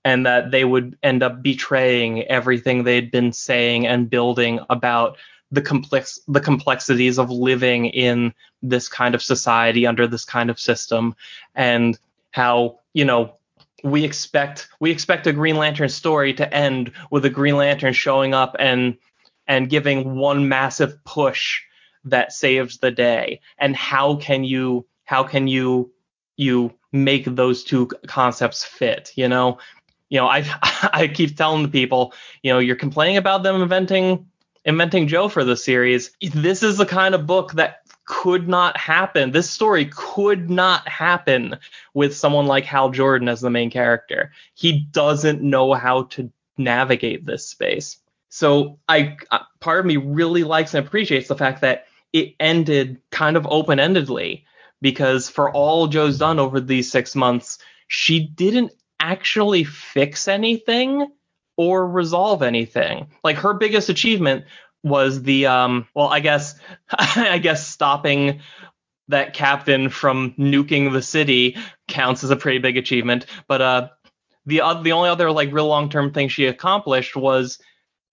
[SPEAKER 2] and that they would end up betraying everything they'd been saying and building about the complex the complexities of living in this kind of society under this kind of system and how you know we expect we expect a green lantern story to end with a green lantern showing up and and giving one massive push that saves the day. And how can you how can you you make those two concepts fit you know you know i i keep telling the people you know you're complaining about them inventing inventing Jo for the series. This is the kind of book that could not happen. This story could not happen with someone like Hal Jordan as the main character. He doesn't know how to navigate this space. So I uh, part of me really likes and appreciates the fact that it ended kind of open-endedly because for all Jo's done over these 6 months, she didn't actually fix anything or resolve anything. Like her biggest achievement was the um well I guess I guess stopping that captain from nuking the city counts as a pretty big achievement, but uh the uh, the only other like real long-term thing she accomplished was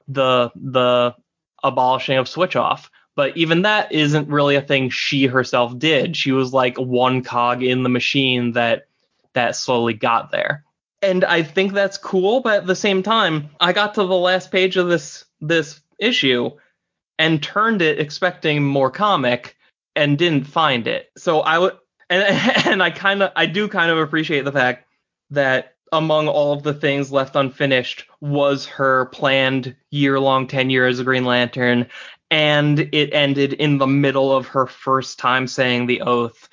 [SPEAKER 2] the the abolishing of switch off. But even that isn't really a thing she herself did. She was like one cog in the machine that that slowly got there and I think that's cool, but at the same time, I got to the last page of this this issue and turned it expecting more comic and didn't find it. So I would and and I kind of I do kind of appreciate the fact that among all of the things left unfinished was her planned year-long tenure as a Green Lantern and it ended in the middle of her first time saying the oath.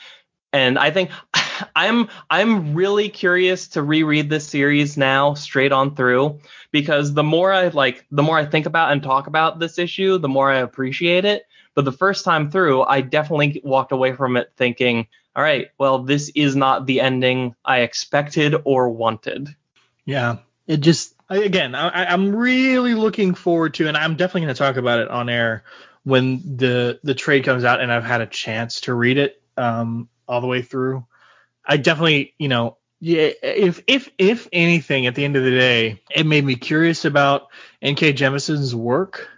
[SPEAKER 2] And I think I'm I'm really curious to reread this series now straight on through because the more I like the more I think about and talk about this issue, the more I appreciate it. But the first time through, I definitely walked away from it thinking, all right, well, this is not the ending I expected or wanted.
[SPEAKER 1] Yeah, it just again, I, I'm really looking forward to, and I'm definitely going to talk about it on air when the the trade comes out and I've had a chance to read it um, all the way through. I definitely, you know, yeah, if if if anything, at the end of the day, it made me curious about N.K. Jemisin's work.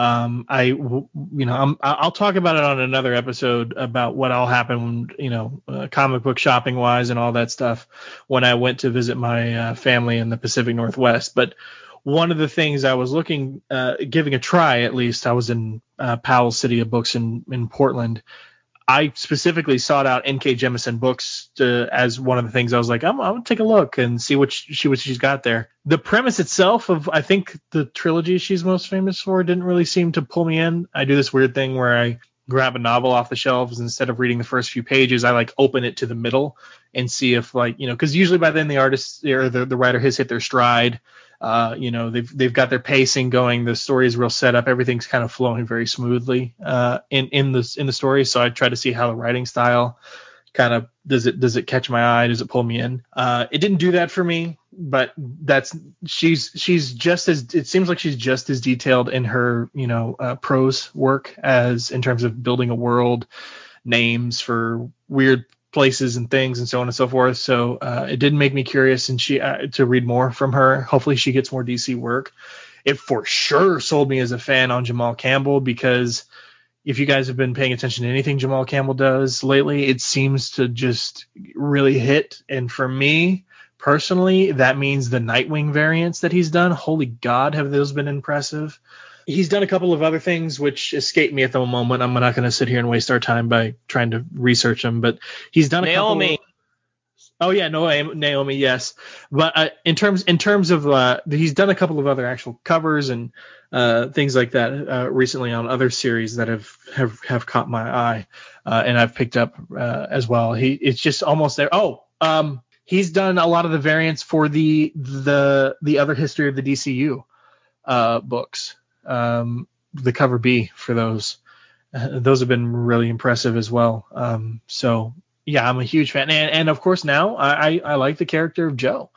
[SPEAKER 1] Um, I, you know, I'm, I'll talk about it on another episode about what all happened, you know, uh, comic book shopping wise and all that stuff when I went to visit my uh, family in the Pacific Northwest. But one of the things I was looking, uh, giving a try at least, I was in uh, Powell City of Books in in Portland, I specifically sought out N.K. Jemisin books to, as one of the things I was like, I'm, I'm gonna take a look and see what she, what she's got there. The premise itself of I think the trilogy she's most famous for didn't really seem to pull me in. I do this weird thing where I grab a novel off the shelves instead of reading the first few pages, I like open it to the middle and see if like you know because usually by then the artist or the, the writer has hit their stride uh, you know, they've they've got their pacing going. The story is real set up. Everything's kind of flowing very smoothly uh, in in the in the story. So I try to see how the writing style kind of does it does it catch my eye? Does it pull me in? Uh, it didn't do that for me, but that's she's she's just as it seems like she's just as detailed in her you know uh, prose work as in terms of building a world names for weird places and things and so on and so forth. So uh, it did make me curious and she uh, to read more from her. Hopefully she gets more DC work. It for sure sold me as a fan on Jamal Campbell because if you guys have been paying attention to anything Jamal Campbell does lately, it seems to just really hit. And for me personally, that means the Nightwing variants that he's done. Holy God, have those been impressive! He's done a couple of other things which escape me at the moment. I'm not going to sit here and waste our time by trying to research them, but he's done a
[SPEAKER 2] Naomi.
[SPEAKER 1] couple. Oh yeah, no, Naomi, yes. But uh, in terms in terms of uh, he's done a couple of other actual covers and uh, things like that uh, recently on other series that have have, have caught my eye, uh, and I've picked up uh, as well. He it's just almost there. Oh, um, he's done a lot of the variants for the the the other history of the DCU books um, the cover B for those. Uh, those have been really impressive as well. Um, so yeah, I'm a huge fan, and, and of course now I, I, I like the character of Jo.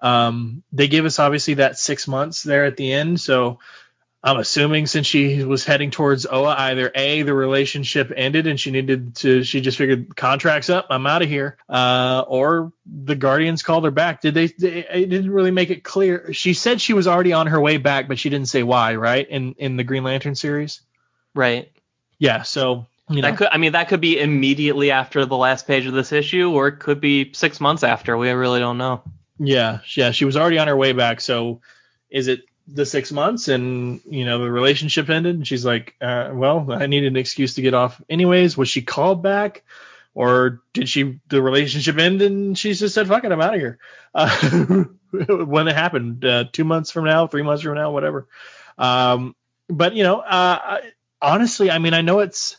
[SPEAKER 1] Um, they gave us obviously that six months there at the end, so I'm assuming since she was heading towards Oa, either A, the relationship ended and she needed to, she just figured contracts up, I'm out of here, uh, or the Guardians called her back. Did they, they, it didn't really make it clear. She said she was already on her way back, but she didn't say why, right? In, in the Green Lantern series?
[SPEAKER 2] Right.
[SPEAKER 1] Yeah. So, you know.
[SPEAKER 2] That could, I mean, that could be immediately after the last page of this issue, or it could be six months after. We really don't know.
[SPEAKER 1] Yeah. Yeah. She was already on her way back. So, is it the six months and you know the relationship ended and she's like uh, well i needed an excuse to get off anyways. Was she called back or did she the relationship end and she just said fuck it i'm out of here. Uh, when it happened uh, two months from now three months from now whatever. Um, but you know uh, honestly i mean i know it's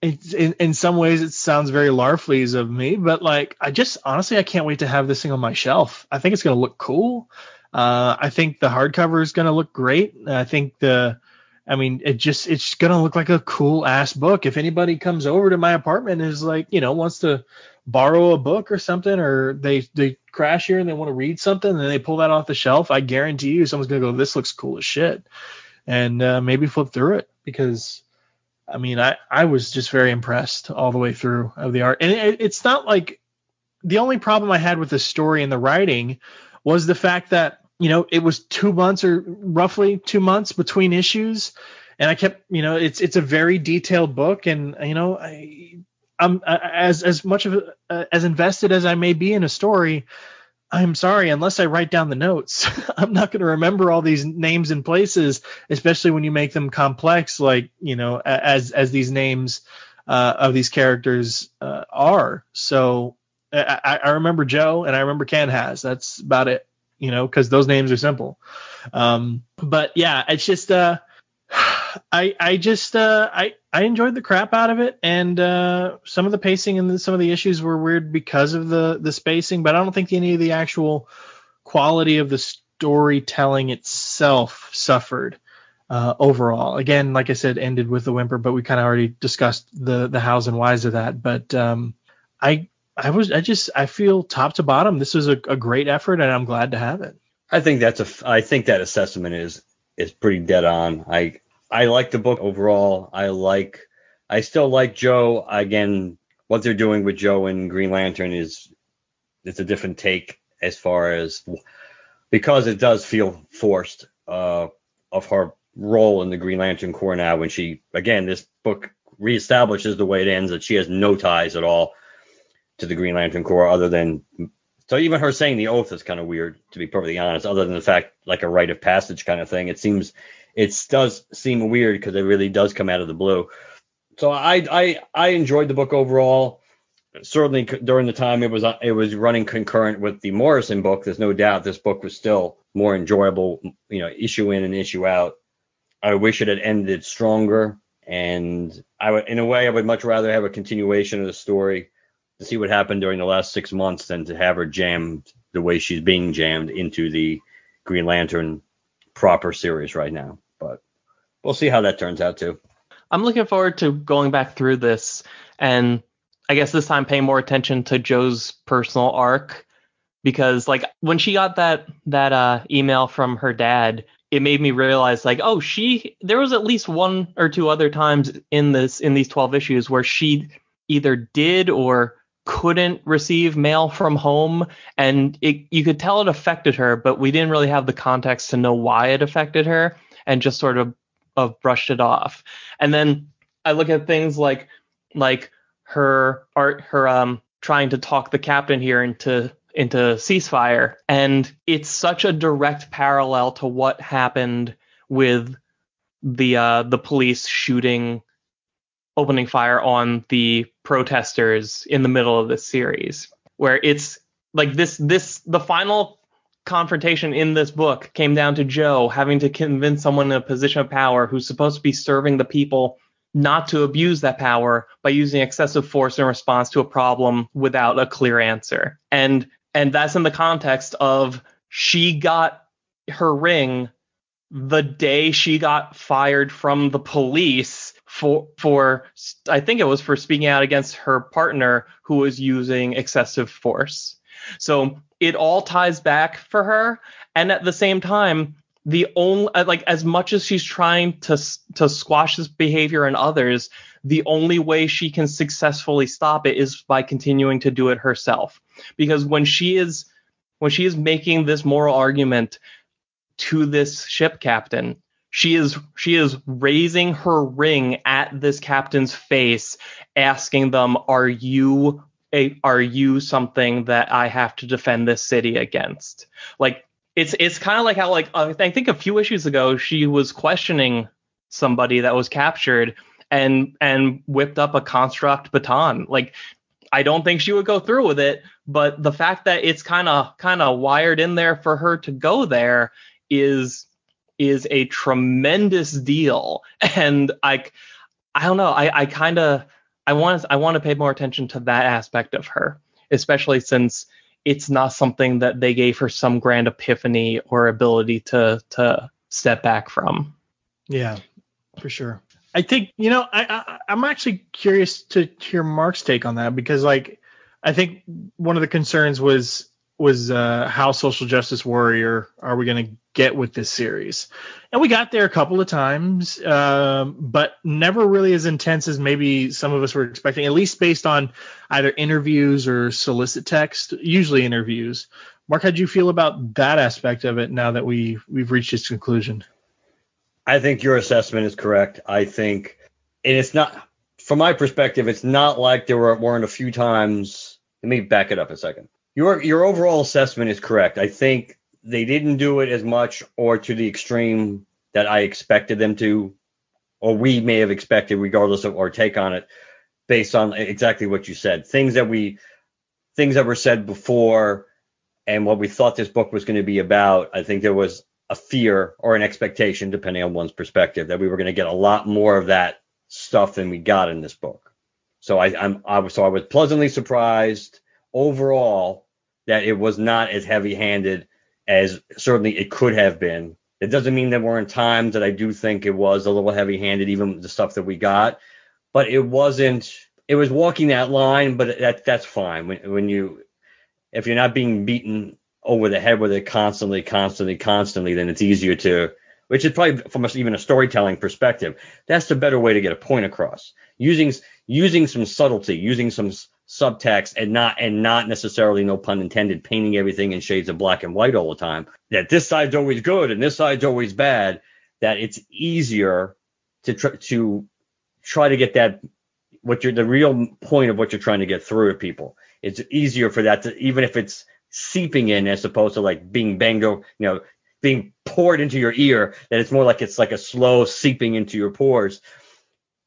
[SPEAKER 1] it's in, in some ways it sounds very larfleeze of me but like i just honestly i can't wait to have this thing on my shelf. I think it's going to look cool uh, I think the hardcover is going to look great. I think the, I mean, it just it's going to look like a cool ass book. If anybody comes over to my apartment and is like, you know, wants to borrow a book or something, or they they crash here and they want to read something, and they pull that off the shelf, I guarantee you someone's going to go, this looks cool as shit, and uh, maybe flip through it because. I mean, I, I was just very impressed all the way through of the art. And it, it's not like the only problem I had with the story and the writing was the fact that you know, it was two months or roughly two months between issues, and I kept, you know, it's it's a very detailed book, and you know, I, I'm as as much of a, as invested as I may be in a story. I'm sorry, unless I write down the notes, I'm not going to remember all these names and places, especially when you make them complex, like you know, as as these names uh, of these characters uh, are. So I, I remember Jo and I remember Ken has. That's about it you know, because those names are simple. Um, but yeah, it's just uh, I I just uh, I I enjoyed the crap out of it, and uh, some of the pacing and some of the issues were weird because of the the spacing, but I don't think any of the actual quality of the storytelling itself suffered. Uh, overall, again, like I said, ended with the whimper, but we kind of already discussed the the hows and whys of that. But um, I I was I just I feel top to bottom this was a, a great effort and I'm glad to have it.
[SPEAKER 3] I think that's a I think that assessment is is pretty dead on. I I like the book overall. I like I still like Jo. Again, what they're doing with Jo and Green Lantern is it's a different take as far as because it does feel forced uh, of her role in the Green Lantern Corps now when she again this book reestablishes the way it ends that she has no ties at all to the Green Lantern Corps other than so even her saying the oath is kind of weird to be perfectly honest other than the fact like a rite of passage kind of thing. It seems it does seem weird because it really does come out of the blue. So I I I enjoyed the book overall. Certainly during the time it was it was running concurrent with the Morrison book there's no doubt this book was still more enjoyable you know issue in and issue out. I wish it had ended stronger and I would in a way I would much rather have a continuation of the story to see what happened during the last six months than to have her jammed the way she's being jammed into the Green Lantern proper series right now. But we'll see how that turns out too.
[SPEAKER 2] I'm looking forward to going back through this and I guess this time paying more attention to Jo's personal arc because like when she got that that uh, email from her dad, it made me realize like oh she there was at least one or two other times in this in these 12 issues where she either did or couldn't receive mail from home and it, you could tell it affected her but we didn't really have the context to know why it affected her and just sort of of brushed it off. And then i look at things like like her art her um trying to talk the captain here into into ceasefire. And it's such a direct parallel to what happened with the uh the police shooting opening fire on the protesters in the middle of this series where it's like this this the final confrontation in this book came down to Jo having to convince someone in a position of power who's supposed to be serving the people not to abuse that power by using excessive force in response to a problem without a clear answer. And and that's in the context of she got her ring the day she got fired from the police for for I think it was for speaking out against her partner who was using excessive force. So it all ties back for her and at the same time the only uh, like as much as she's trying to to squash this behavior in others the only way she can successfully stop it is by continuing to do it herself because when she is when she is making this moral argument to this ship captain she is she is raising her ring at this captain's face asking them are you a, are you something that I have to defend this city against like it's it's kind of like how like I think a few issues ago she was questioning somebody that was captured and and whipped up a construct baton. Like I don't think she would go through with it, but the fact that it's kind of kind of wired in there for her to go there is is a tremendous deal. And I I don't know, I I kind of I want I want to pay more attention to that aspect of her, especially since it's not something that they gave her some grand epiphany or ability to to step back from.
[SPEAKER 1] Yeah, for sure. I think you know I, I am actually curious to hear Mark's take on that because like I think one of the concerns was was uh, how social justice warrior are we going to get with this series? And we got there a couple of times, um, but never really as intense as maybe some of us were expecting, at least based on either interviews or solicit text, usually interviews. Mark, how do you feel about that aspect of it now that we we've reached its conclusion?
[SPEAKER 3] I think your assessment is correct. I think, and it's not, from my perspective, it's not like there were, weren't a few times. Let me back it up a second. Your your overall assessment is correct. I think they didn't do it as much or to the extreme that I expected them to, or we may have expected, regardless of our take on it, based on exactly what you said. Things that we, things that were said before, and what we thought this book was going to be about. I think there was a fear or an expectation, depending on one's perspective, that we were going to get a lot more of that stuff than we got in this book. So I, I'm, I was, so I was pleasantly surprised overall that it was not as heavy-handed as certainly it could have been. It doesn't mean there weren't in times that I do think it was a little heavy-handed, even the stuff that we got, but it wasn't. It was walking that line, but that that's fine. When when you if you're not being beaten over the head with it constantly, constantly, constantly, then it's easier to. Which is probably from a, even a storytelling perspective, that's the better way to get a point across. Using using some subtlety, using some subtext and not and not necessarily no pun intended painting everything in shades of black and white all the time that this side's always good and this side's always bad that it's easier to try to try to get that what you're the real point of what you're trying to get through to people. It's easier for that to even if it's seeping in as opposed to like being bango you know being poured into your ear that it's more like it's like a slow seeping into your pores.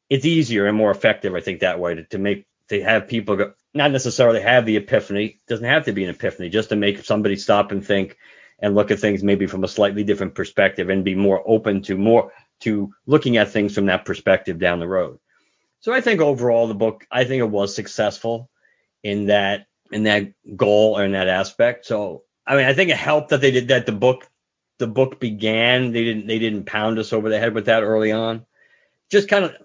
[SPEAKER 3] It's easier and more effective i think that way to, to make to have people go, not necessarily have the epiphany, doesn't have to be an epiphany, just to make somebody stop and think and look at things maybe from a slightly different perspective and be more open to more to looking at things from that perspective down the road. So I think overall the book, I think it was successful in that in that goal or in that aspect. So I mean, I think it helped that they did that. The book, the book began. They didn't they didn't pound us over the head with that early on. Just kind of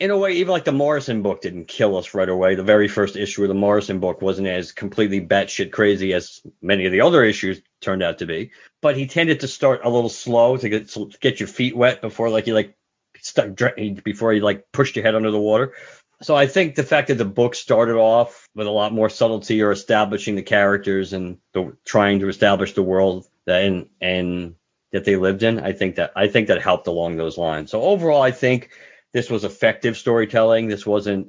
[SPEAKER 3] in a way, even like the Morrison book didn't kill us right away. The very first issue of the Morrison book wasn't as completely batshit crazy as many of the other issues turned out to be. But he tended to start a little slow to get to get your feet wet before like you like stuck before you like pushed your head under the water. so I think the fact that the book started off with a lot more subtlety or establishing the characters and the, trying to establish the world that and and that they lived in, I think that I think that helped along those lines. So overall, I think this was effective storytelling. This wasn't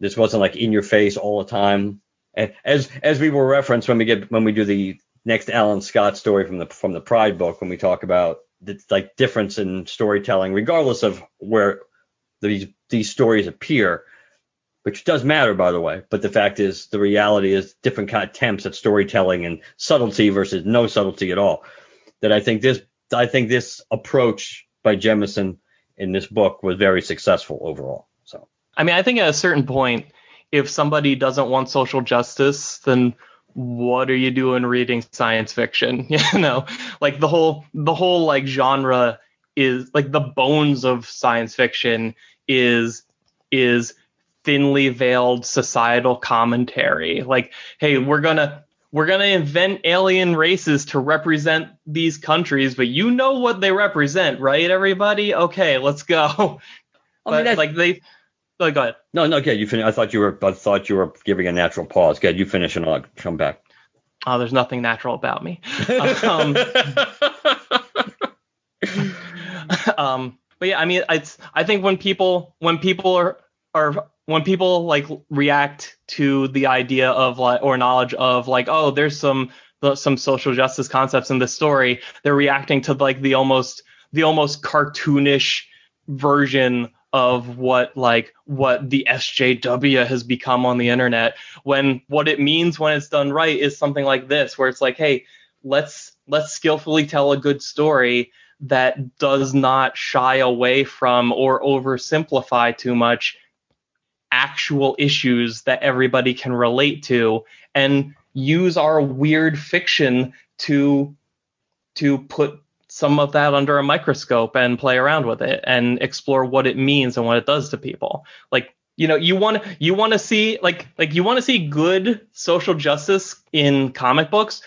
[SPEAKER 3] this wasn't like in your face all the time. And as as we will reference when we get when we do the next Alan Scott story from the from the Pride book when we talk about the like difference in storytelling, regardless of where these these stories appear, which does matter by the way. But the fact is, the reality is different kind of attempts at storytelling and subtlety versus no subtlety at all. That I think this I think this approach by Jemisin in this book was very successful overall. So
[SPEAKER 2] I mean, I think at a certain point, if somebody doesn't want social justice, then what are you doing reading science fiction? You know, like the whole the whole like genre is like the bones of science fiction is is thinly veiled societal commentary. Like, hey, we're gonna we're gonna invent alien races to represent these countries, but you know what they represent, right? Everybody, okay, let's go. I mean, like they. Oh, go ahead.
[SPEAKER 3] No, no, good. You finish. I thought you were. I thought you were giving a natural pause. Good. You finish and I'll come back.
[SPEAKER 2] Oh, there's nothing natural about me. um, um, but yeah, I mean, it's. I think when people when people are are when people like react to the idea of like or knowledge of like oh there's some some social justice concepts in this story they're reacting to like the almost the almost cartoonish version of what like what the SJW has become on the internet. When what it means when it's done right is something like this where it's like hey let's let's skillfully tell a good story that does not shy away from or oversimplify too much actual issues that everybody can relate to and use our weird fiction to to put some of that under a microscope and play around with it and explore what it means and what it does to people. Like you know you want you want to see like like you want to see good social justice in comic books?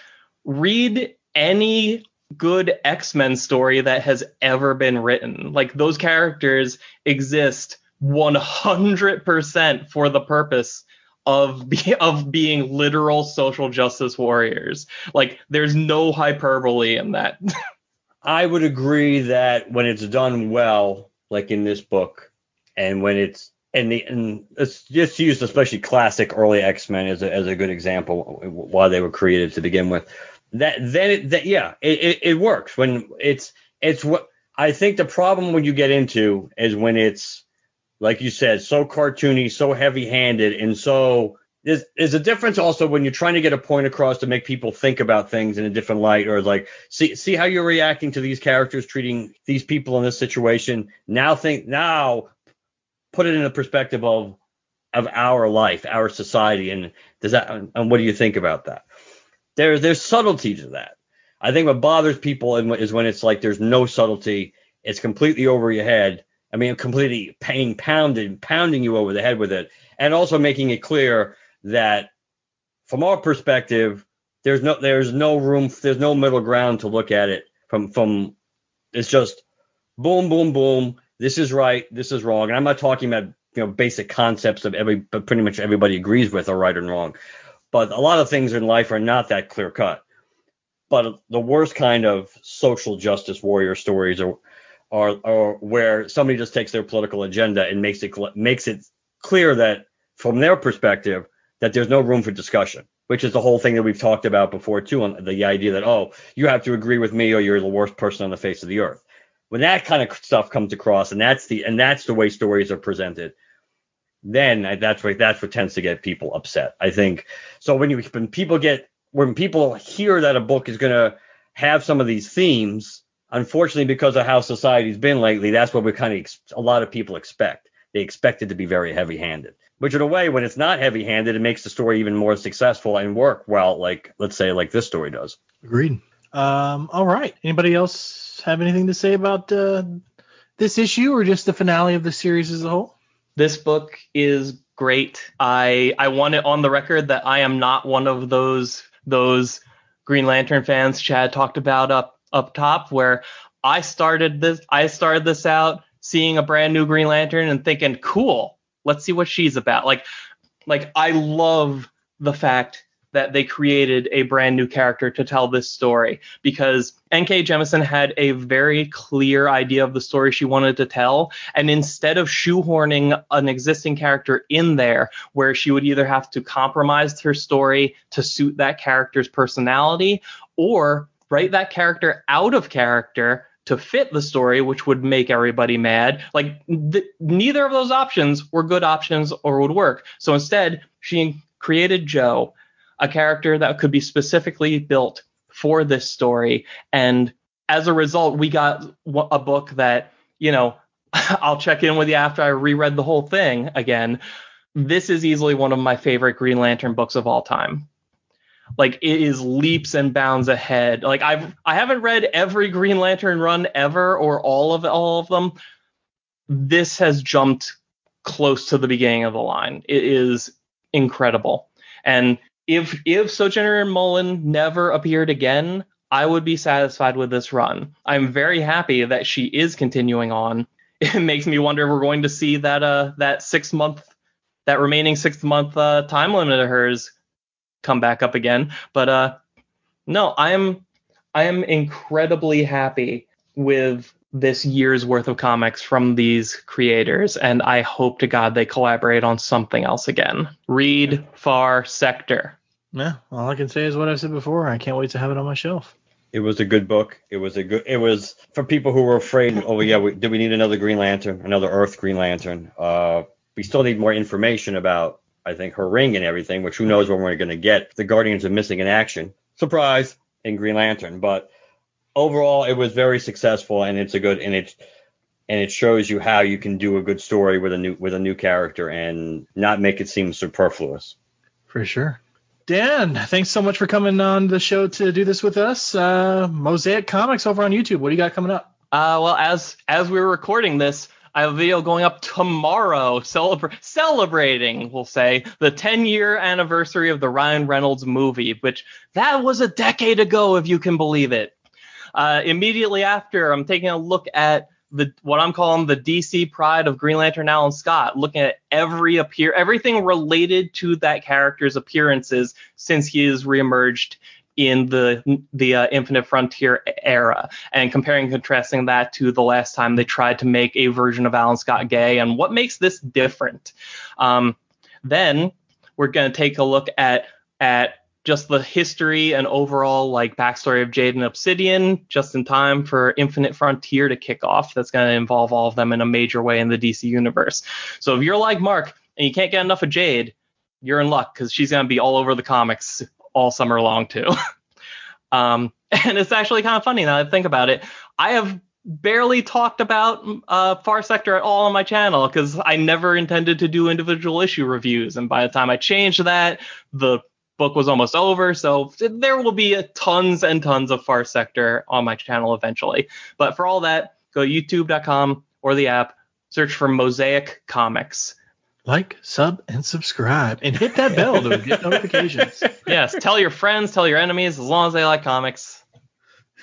[SPEAKER 2] Read any good X-Men story that has ever been written. Like those characters exist 100% for the purpose of be, of being literal social justice warriors. Like there's no hyperbole in that.
[SPEAKER 3] I would agree that when it's done well, like in this book, and when it's and the and it's just used especially classic early X-Men as a as a good example why they were created to begin with. That then it, that yeah, it, it, it works when it's it's what I think the problem when you get into is when it's like you said, so cartoony, so heavy-handed, and so there's, there's a difference also when you're trying to get a point across to make people think about things in a different light, or like see see how you're reacting to these characters, treating these people in this situation. Now think now, put it in the perspective of of our life, our society, and does that and what do you think about that? There there's subtlety to that. I think what bothers people is when it's like there's no subtlety, it's completely over your head, I mean, completely paying pounding you over the head with it, and also making it clear that from our perspective, there's no there's no room, there's no middle ground to look at it from from. It's just boom, boom, boom. This is right. This is wrong. And I'm not talking about you know basic concepts of every, but pretty much everybody agrees with are right and wrong. But a lot of things in life are not that clear cut. But the worst kind of social justice warrior stories are or or where somebody just takes their political agenda and makes it makes it clear that from their perspective that there's no room for discussion, which is the whole thing that we've talked about before too, on the idea that oh you have to agree with me or you're the worst person on the face of the earth. When that kind of stuff comes across and that's the and that's the way stories are presented, then that's what that's what tends to get people upset. I think so when you when people get when people hear that a book is going to have some of these themes unfortunately, because of how society's been lately, that's what we kind of ex- a lot of people expect. They expect it to be very heavy-handed, which in a way, when it's not heavy-handed, it makes the story even more successful and work well. Like let's say, like this story does.
[SPEAKER 1] Agreed. Um, all right. Anybody else have anything to say about uh, this issue or just the finale of the series as a whole?
[SPEAKER 2] This book is great. I I want it on the record that I am not one of those those Green Lantern fans Chad talked about up up top where I started this I started this out seeing a brand new Green Lantern and thinking, cool, let's see what she's about. Like, like I love the fact that they created a brand new character to tell this story because N.K. Jemisin had a very clear idea of the story she wanted to tell. And instead of shoehorning an existing character in there where she would either have to compromise her story to suit that character's personality or write that character out of character to fit the story, which would make everybody mad. Like th- neither of those options were good options or would work. So instead, she created Jo, a character that could be specifically built for this story. And as a result, we got a book that, you know, I'll check in with you after I reread the whole thing again. This is easily one of my favorite Green Lantern books of all time. Like it is leaps and bounds ahead. Like I've I haven't read every Green Lantern run ever or all of all of them. This has jumped close to the beginning of the line. It is incredible. And if if Sojourner Mullein never appeared again, I would be satisfied with this run. I'm very happy that she is continuing on. It makes me wonder if we're going to see that uh that six month that remaining six month uh, time limit of hers come back up again. But uh no, I am I am incredibly happy with this year's worth of comics from these creators, and I hope to God they collaborate on something else again. Read Far Sector.
[SPEAKER 1] Yeah, all I can say is what I've said before. I can't wait to have it on my shelf.
[SPEAKER 3] It was a good book. It was a good. It was for people who were afraid. Oh yeah, we, do we need another Green Lantern, another Earth Green Lantern? Uh, we still need more information about, I think, her ring and everything. Which who knows when we're going to get. The Guardians are missing in action. Surprise in Green Lantern, but overall it was very successful and it's a good and it's and it shows you how you can do a good story with a new with a new character and not make it seem superfluous.
[SPEAKER 1] For sure. Dan, thanks so much for coming on the show to do this with us. Uh, Mosaic Comics over on YouTube. What do you got coming up?
[SPEAKER 2] Uh, well, as as we were recording this, I have a video going up tomorrow celebra- celebrating, we'll say, the 10 year anniversary of the Ryan Reynolds movie, which that was a decade ago, if you can believe it. Uh, immediately after, I'm taking a look at the what I'm calling the DC pride of Green Lantern Alan Scott, looking at every appear everything related to that character's appearances since he has reemerged in the the uh, Infinite Frontier era, and comparing and contrasting that to the last time they tried to make a version of Alan Scott gay, and what makes this different. Um, then we're going to take a look at at just the history and overall like backstory of Jade and Obsidian just in time for Infinite Frontier to kick off. That's going to involve all of them in a major way in the DC universe. So if you're like Mark and you can't get enough of Jade, you're in luck because she's going to be all over the comics all summer long too. um, and it's actually kind of funny now that I think about it. I have barely talked about uh, Far Sector at all on my channel because I never intended to do individual issue reviews. And by the time I changed that, the book was almost over. So there will be tons and tons of Far Sector on my channel eventually. But for all that, go youtube.com or the app, search for Mosaic Comics.
[SPEAKER 1] Like, sub, and subscribe, and hit that bell to get notifications.
[SPEAKER 2] yes, tell your friends, tell your enemies, as long as they like comics.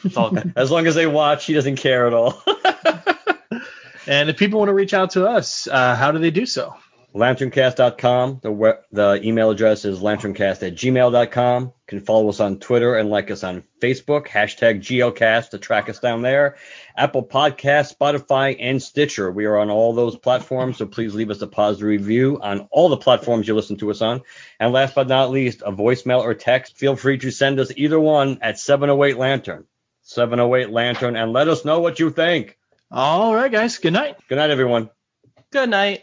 [SPEAKER 3] It's all good. as long as they watch, he doesn't care at all.
[SPEAKER 1] and if people want to reach out to us, uh, how do they do so?
[SPEAKER 3] lanterncast.com. The web, the email address is lanterncast at gmail.com. You can follow us on Twitter and like us on Facebook, hashtag GLCast to track us down there. Apple Podcast, Spotify, and Stitcher. We are on all those platforms, so please leave us a positive review on all the platforms you listen to us on. And last but not least, a voicemail or text. Feel free to send us either one at 708 Lantern. 708 Lantern, and let us know what you think.
[SPEAKER 1] All right, guys. Good night.
[SPEAKER 3] Good night, everyone.
[SPEAKER 2] Good night.